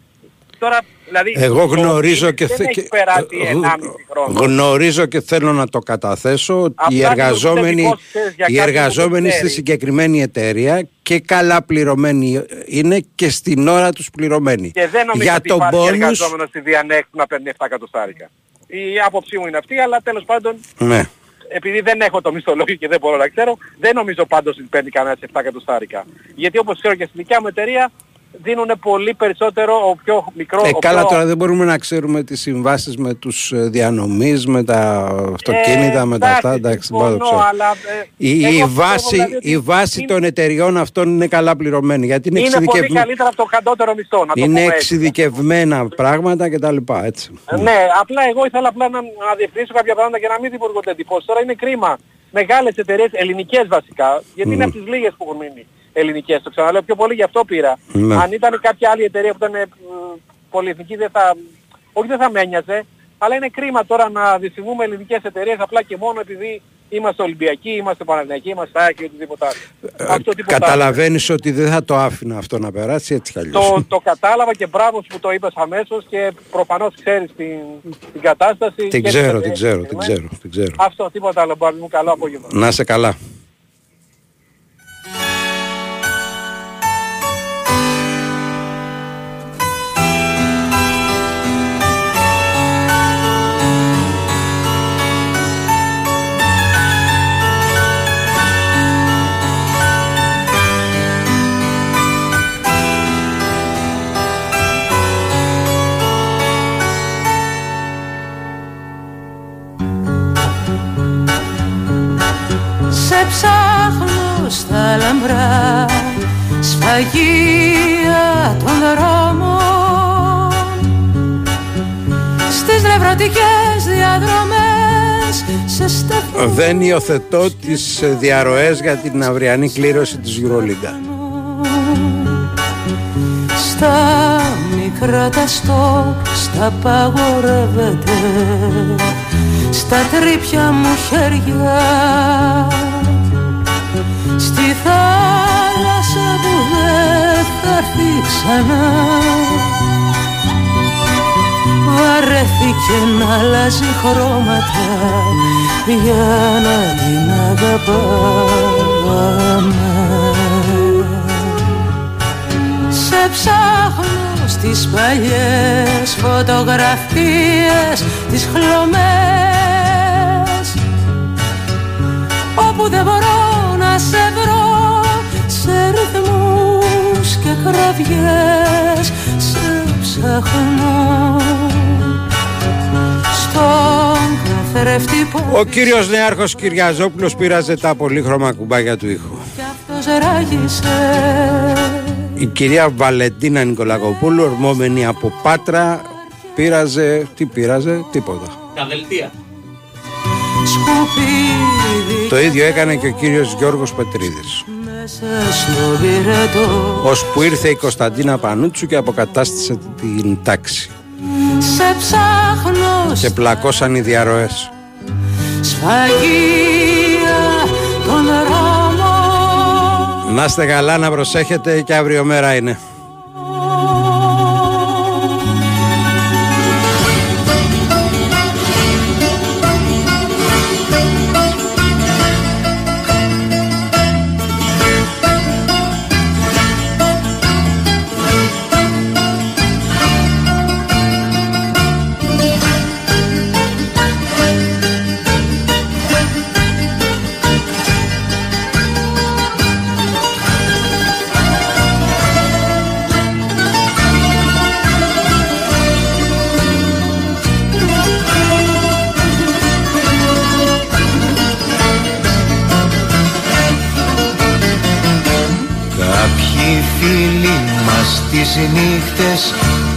Τώρα, δηλαδή, Εγώ το γνωρίζω business και, δεν θε- έχει και- περάσει ε, 1,5 χρόνο. γνωρίζω και θέλω να το καταθέσω ότι οι Απλά εργαζόμενοι, δημοσιευτικός, ξέρεις, για οι κάποιον που εργαζόμενοι στη ξέρει. συγκεκριμένη εταιρεία και καλά πληρωμένοι είναι και στην ώρα τους πληρωμένοι. Και δεν νομίζω Για ότι το υπάρχει bonus, εργαζόμενος στη Διανέκ που να παίρνει 7 εκατοστάρικα. Η άποψή μου είναι αυτή, αλλά τέλος πάντων ναι. επειδή δεν έχω το μισθολόγιο και δεν μπορώ να ξέρω, δεν νομίζω πάντως ότι παίρνει κανένας 7 εκατοστάρικα. Γιατί όπως ξέρω και στην δικιά μου εταιρεία, δίνουν πολύ περισσότερο ο πιο μικρό... Ε, ο καλά πιο... τώρα δεν μπορούμε να ξέρουμε τις συμβάσεις με τους ε, διανομείς, με τα αυτοκίνητα, με τα αυτά, εντάξει, δεν μπορώ να το συμφωνώ, ξέρω. αλλά, ε, Η, εγώ η πιστεύω βάση, δηλαδή ότι η βάση των εταιριών αυτών είναι καλά πληρωμένη γιατί είναι, είναι πολύ εξειδικευμένα, καλύτερα από το κατώτερο μισθό, να το είναι πούμε έτσι. εξειδικευμένα πράγματα κτλ. Έτσι. Ναι, απλά εγώ ήθελα απλά να, να διευθυνήσω κάποια πράγματα και να μην δημιουργούνται εντυπώσεις. Τώρα είναι κρίμα. Μεγάλες εταιρείες, ελληνικές βασικά, γιατί είναι Μμμ. από τις λίγες που έχουν μείνει ελληνικές. Το ξαναλέω πιο πολύ γι' αυτό πήρα. Ναι. Αν ήταν κάποια άλλη εταιρεία που ήταν ε, πολυεθνική δεν θα... Όχι δεν θα με ένοιαζε, αλλά είναι κρίμα τώρα να διευθυνούμε ελληνικές εταιρείες απλά και μόνο επειδή είμαστε Ολυμπιακοί, είμαστε Παναθηναϊκοί, είμαστε ΑΕΚ ή οτιδήποτε άλλο. Αυτό τίποτα άλλο. Καταλαβαίνεις ότι δεν θα το άφηνα αυτό να περάσει έτσι κι αλλιώς. Το, το κατάλαβα και μπράβο σου που το είπες αμέσως και προφανώς ξέρεις την, την κατάσταση. Την και ξέρω, τις την εταιρείες ξέρω, που την είμαι. ξέρω, την ξέρω. Αυτό, τίποτα άλλο, μπάρι μου, καλό απόγευμα. Να είσαι καλά. Σφαγεία των δρόμων. Στις νευρωτικές διαδρομές σε στεφνούς Δεν υιοθετώ τις ε, διαρροές για την αυριανή κλήρωση της Euroliga. Στα μικρά τα στόπ, στα παγορεύεται Στα τρίπια μου χέρια. Στη θάλασσα που δεν θα έρθει ξανά Βαρέθηκε να αλλάζει χρώματα Για να την αγαπάμε. Σε ψάχνω στις παλιές φωτογραφίες τις χλωμές όπου δεν μπορώ να σε βρω σε ρυθμούς και κραυγές σε ψάχνω στον καθρέφτη που Ο κύριος Νεάρχος Κυριαζόπουλος πήραζε τα πολύχρωμα κουμπάκια του ήχου. αυτός ράγισε Η κυρία Βαλεντίνα Νικολακοπούλου, ορμόμενη από Πάτρα, πήραζε, τι πήραζε, τίποτα. τα δελτία σκουπίδι Το ίδιο έκανε και ο κύριος Γιώργος Πετρίδης. Μέσα στο πυρετό Ως που ήρθε η Κωνσταντίνα Πανούτσου και αποκατάστησε την τάξη. σε ψάχνω Και πλακώσαν οι διαρροές. σφαγεία των δρόμων Να είστε καλά, να προσέχετε και αύριο μέρα είναι. Τις νύχτες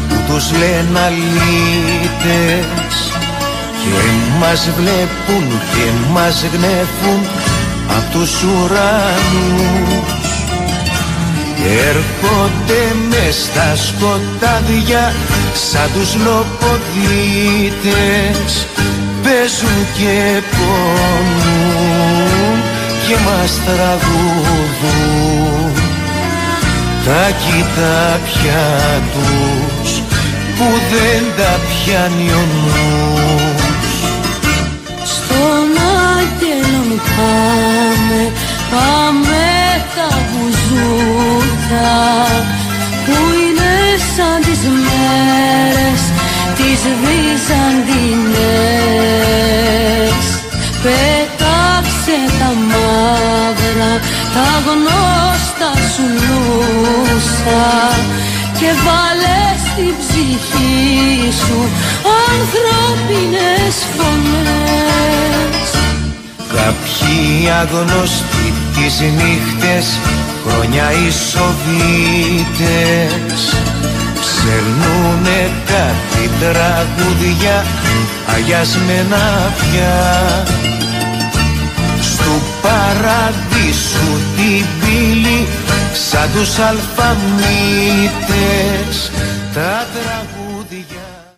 που τους λένε αλήτες. Και μας βλέπουν και μας γνέφουν απ' τους ουρανούς. Έρχονται μες στα σκοτάδια σαν τους λοποδίτες. Παίζουν και πονούν και μας τραγουδούν τα κοιτά πια τους που δεν τα πιάνει ο νους. Στον άγγελο μου πάμε, πάμε τα που είναι σαν τις μέρες τις Βυζαντινές. Πέταξε τα μαύρα γνώστα σου νούσα και βάλε στην ψυχή σου ανθρώπινες φωνές. Κάποιοι αγνωστοί τις νύχτες χρόνια οι Σοβίτες Ψερνούνε κάτι τραγούδια αγιασμένα πια. Στου παραδείσου την πύλη σαν τους αλφαμίτες τα τραγούδια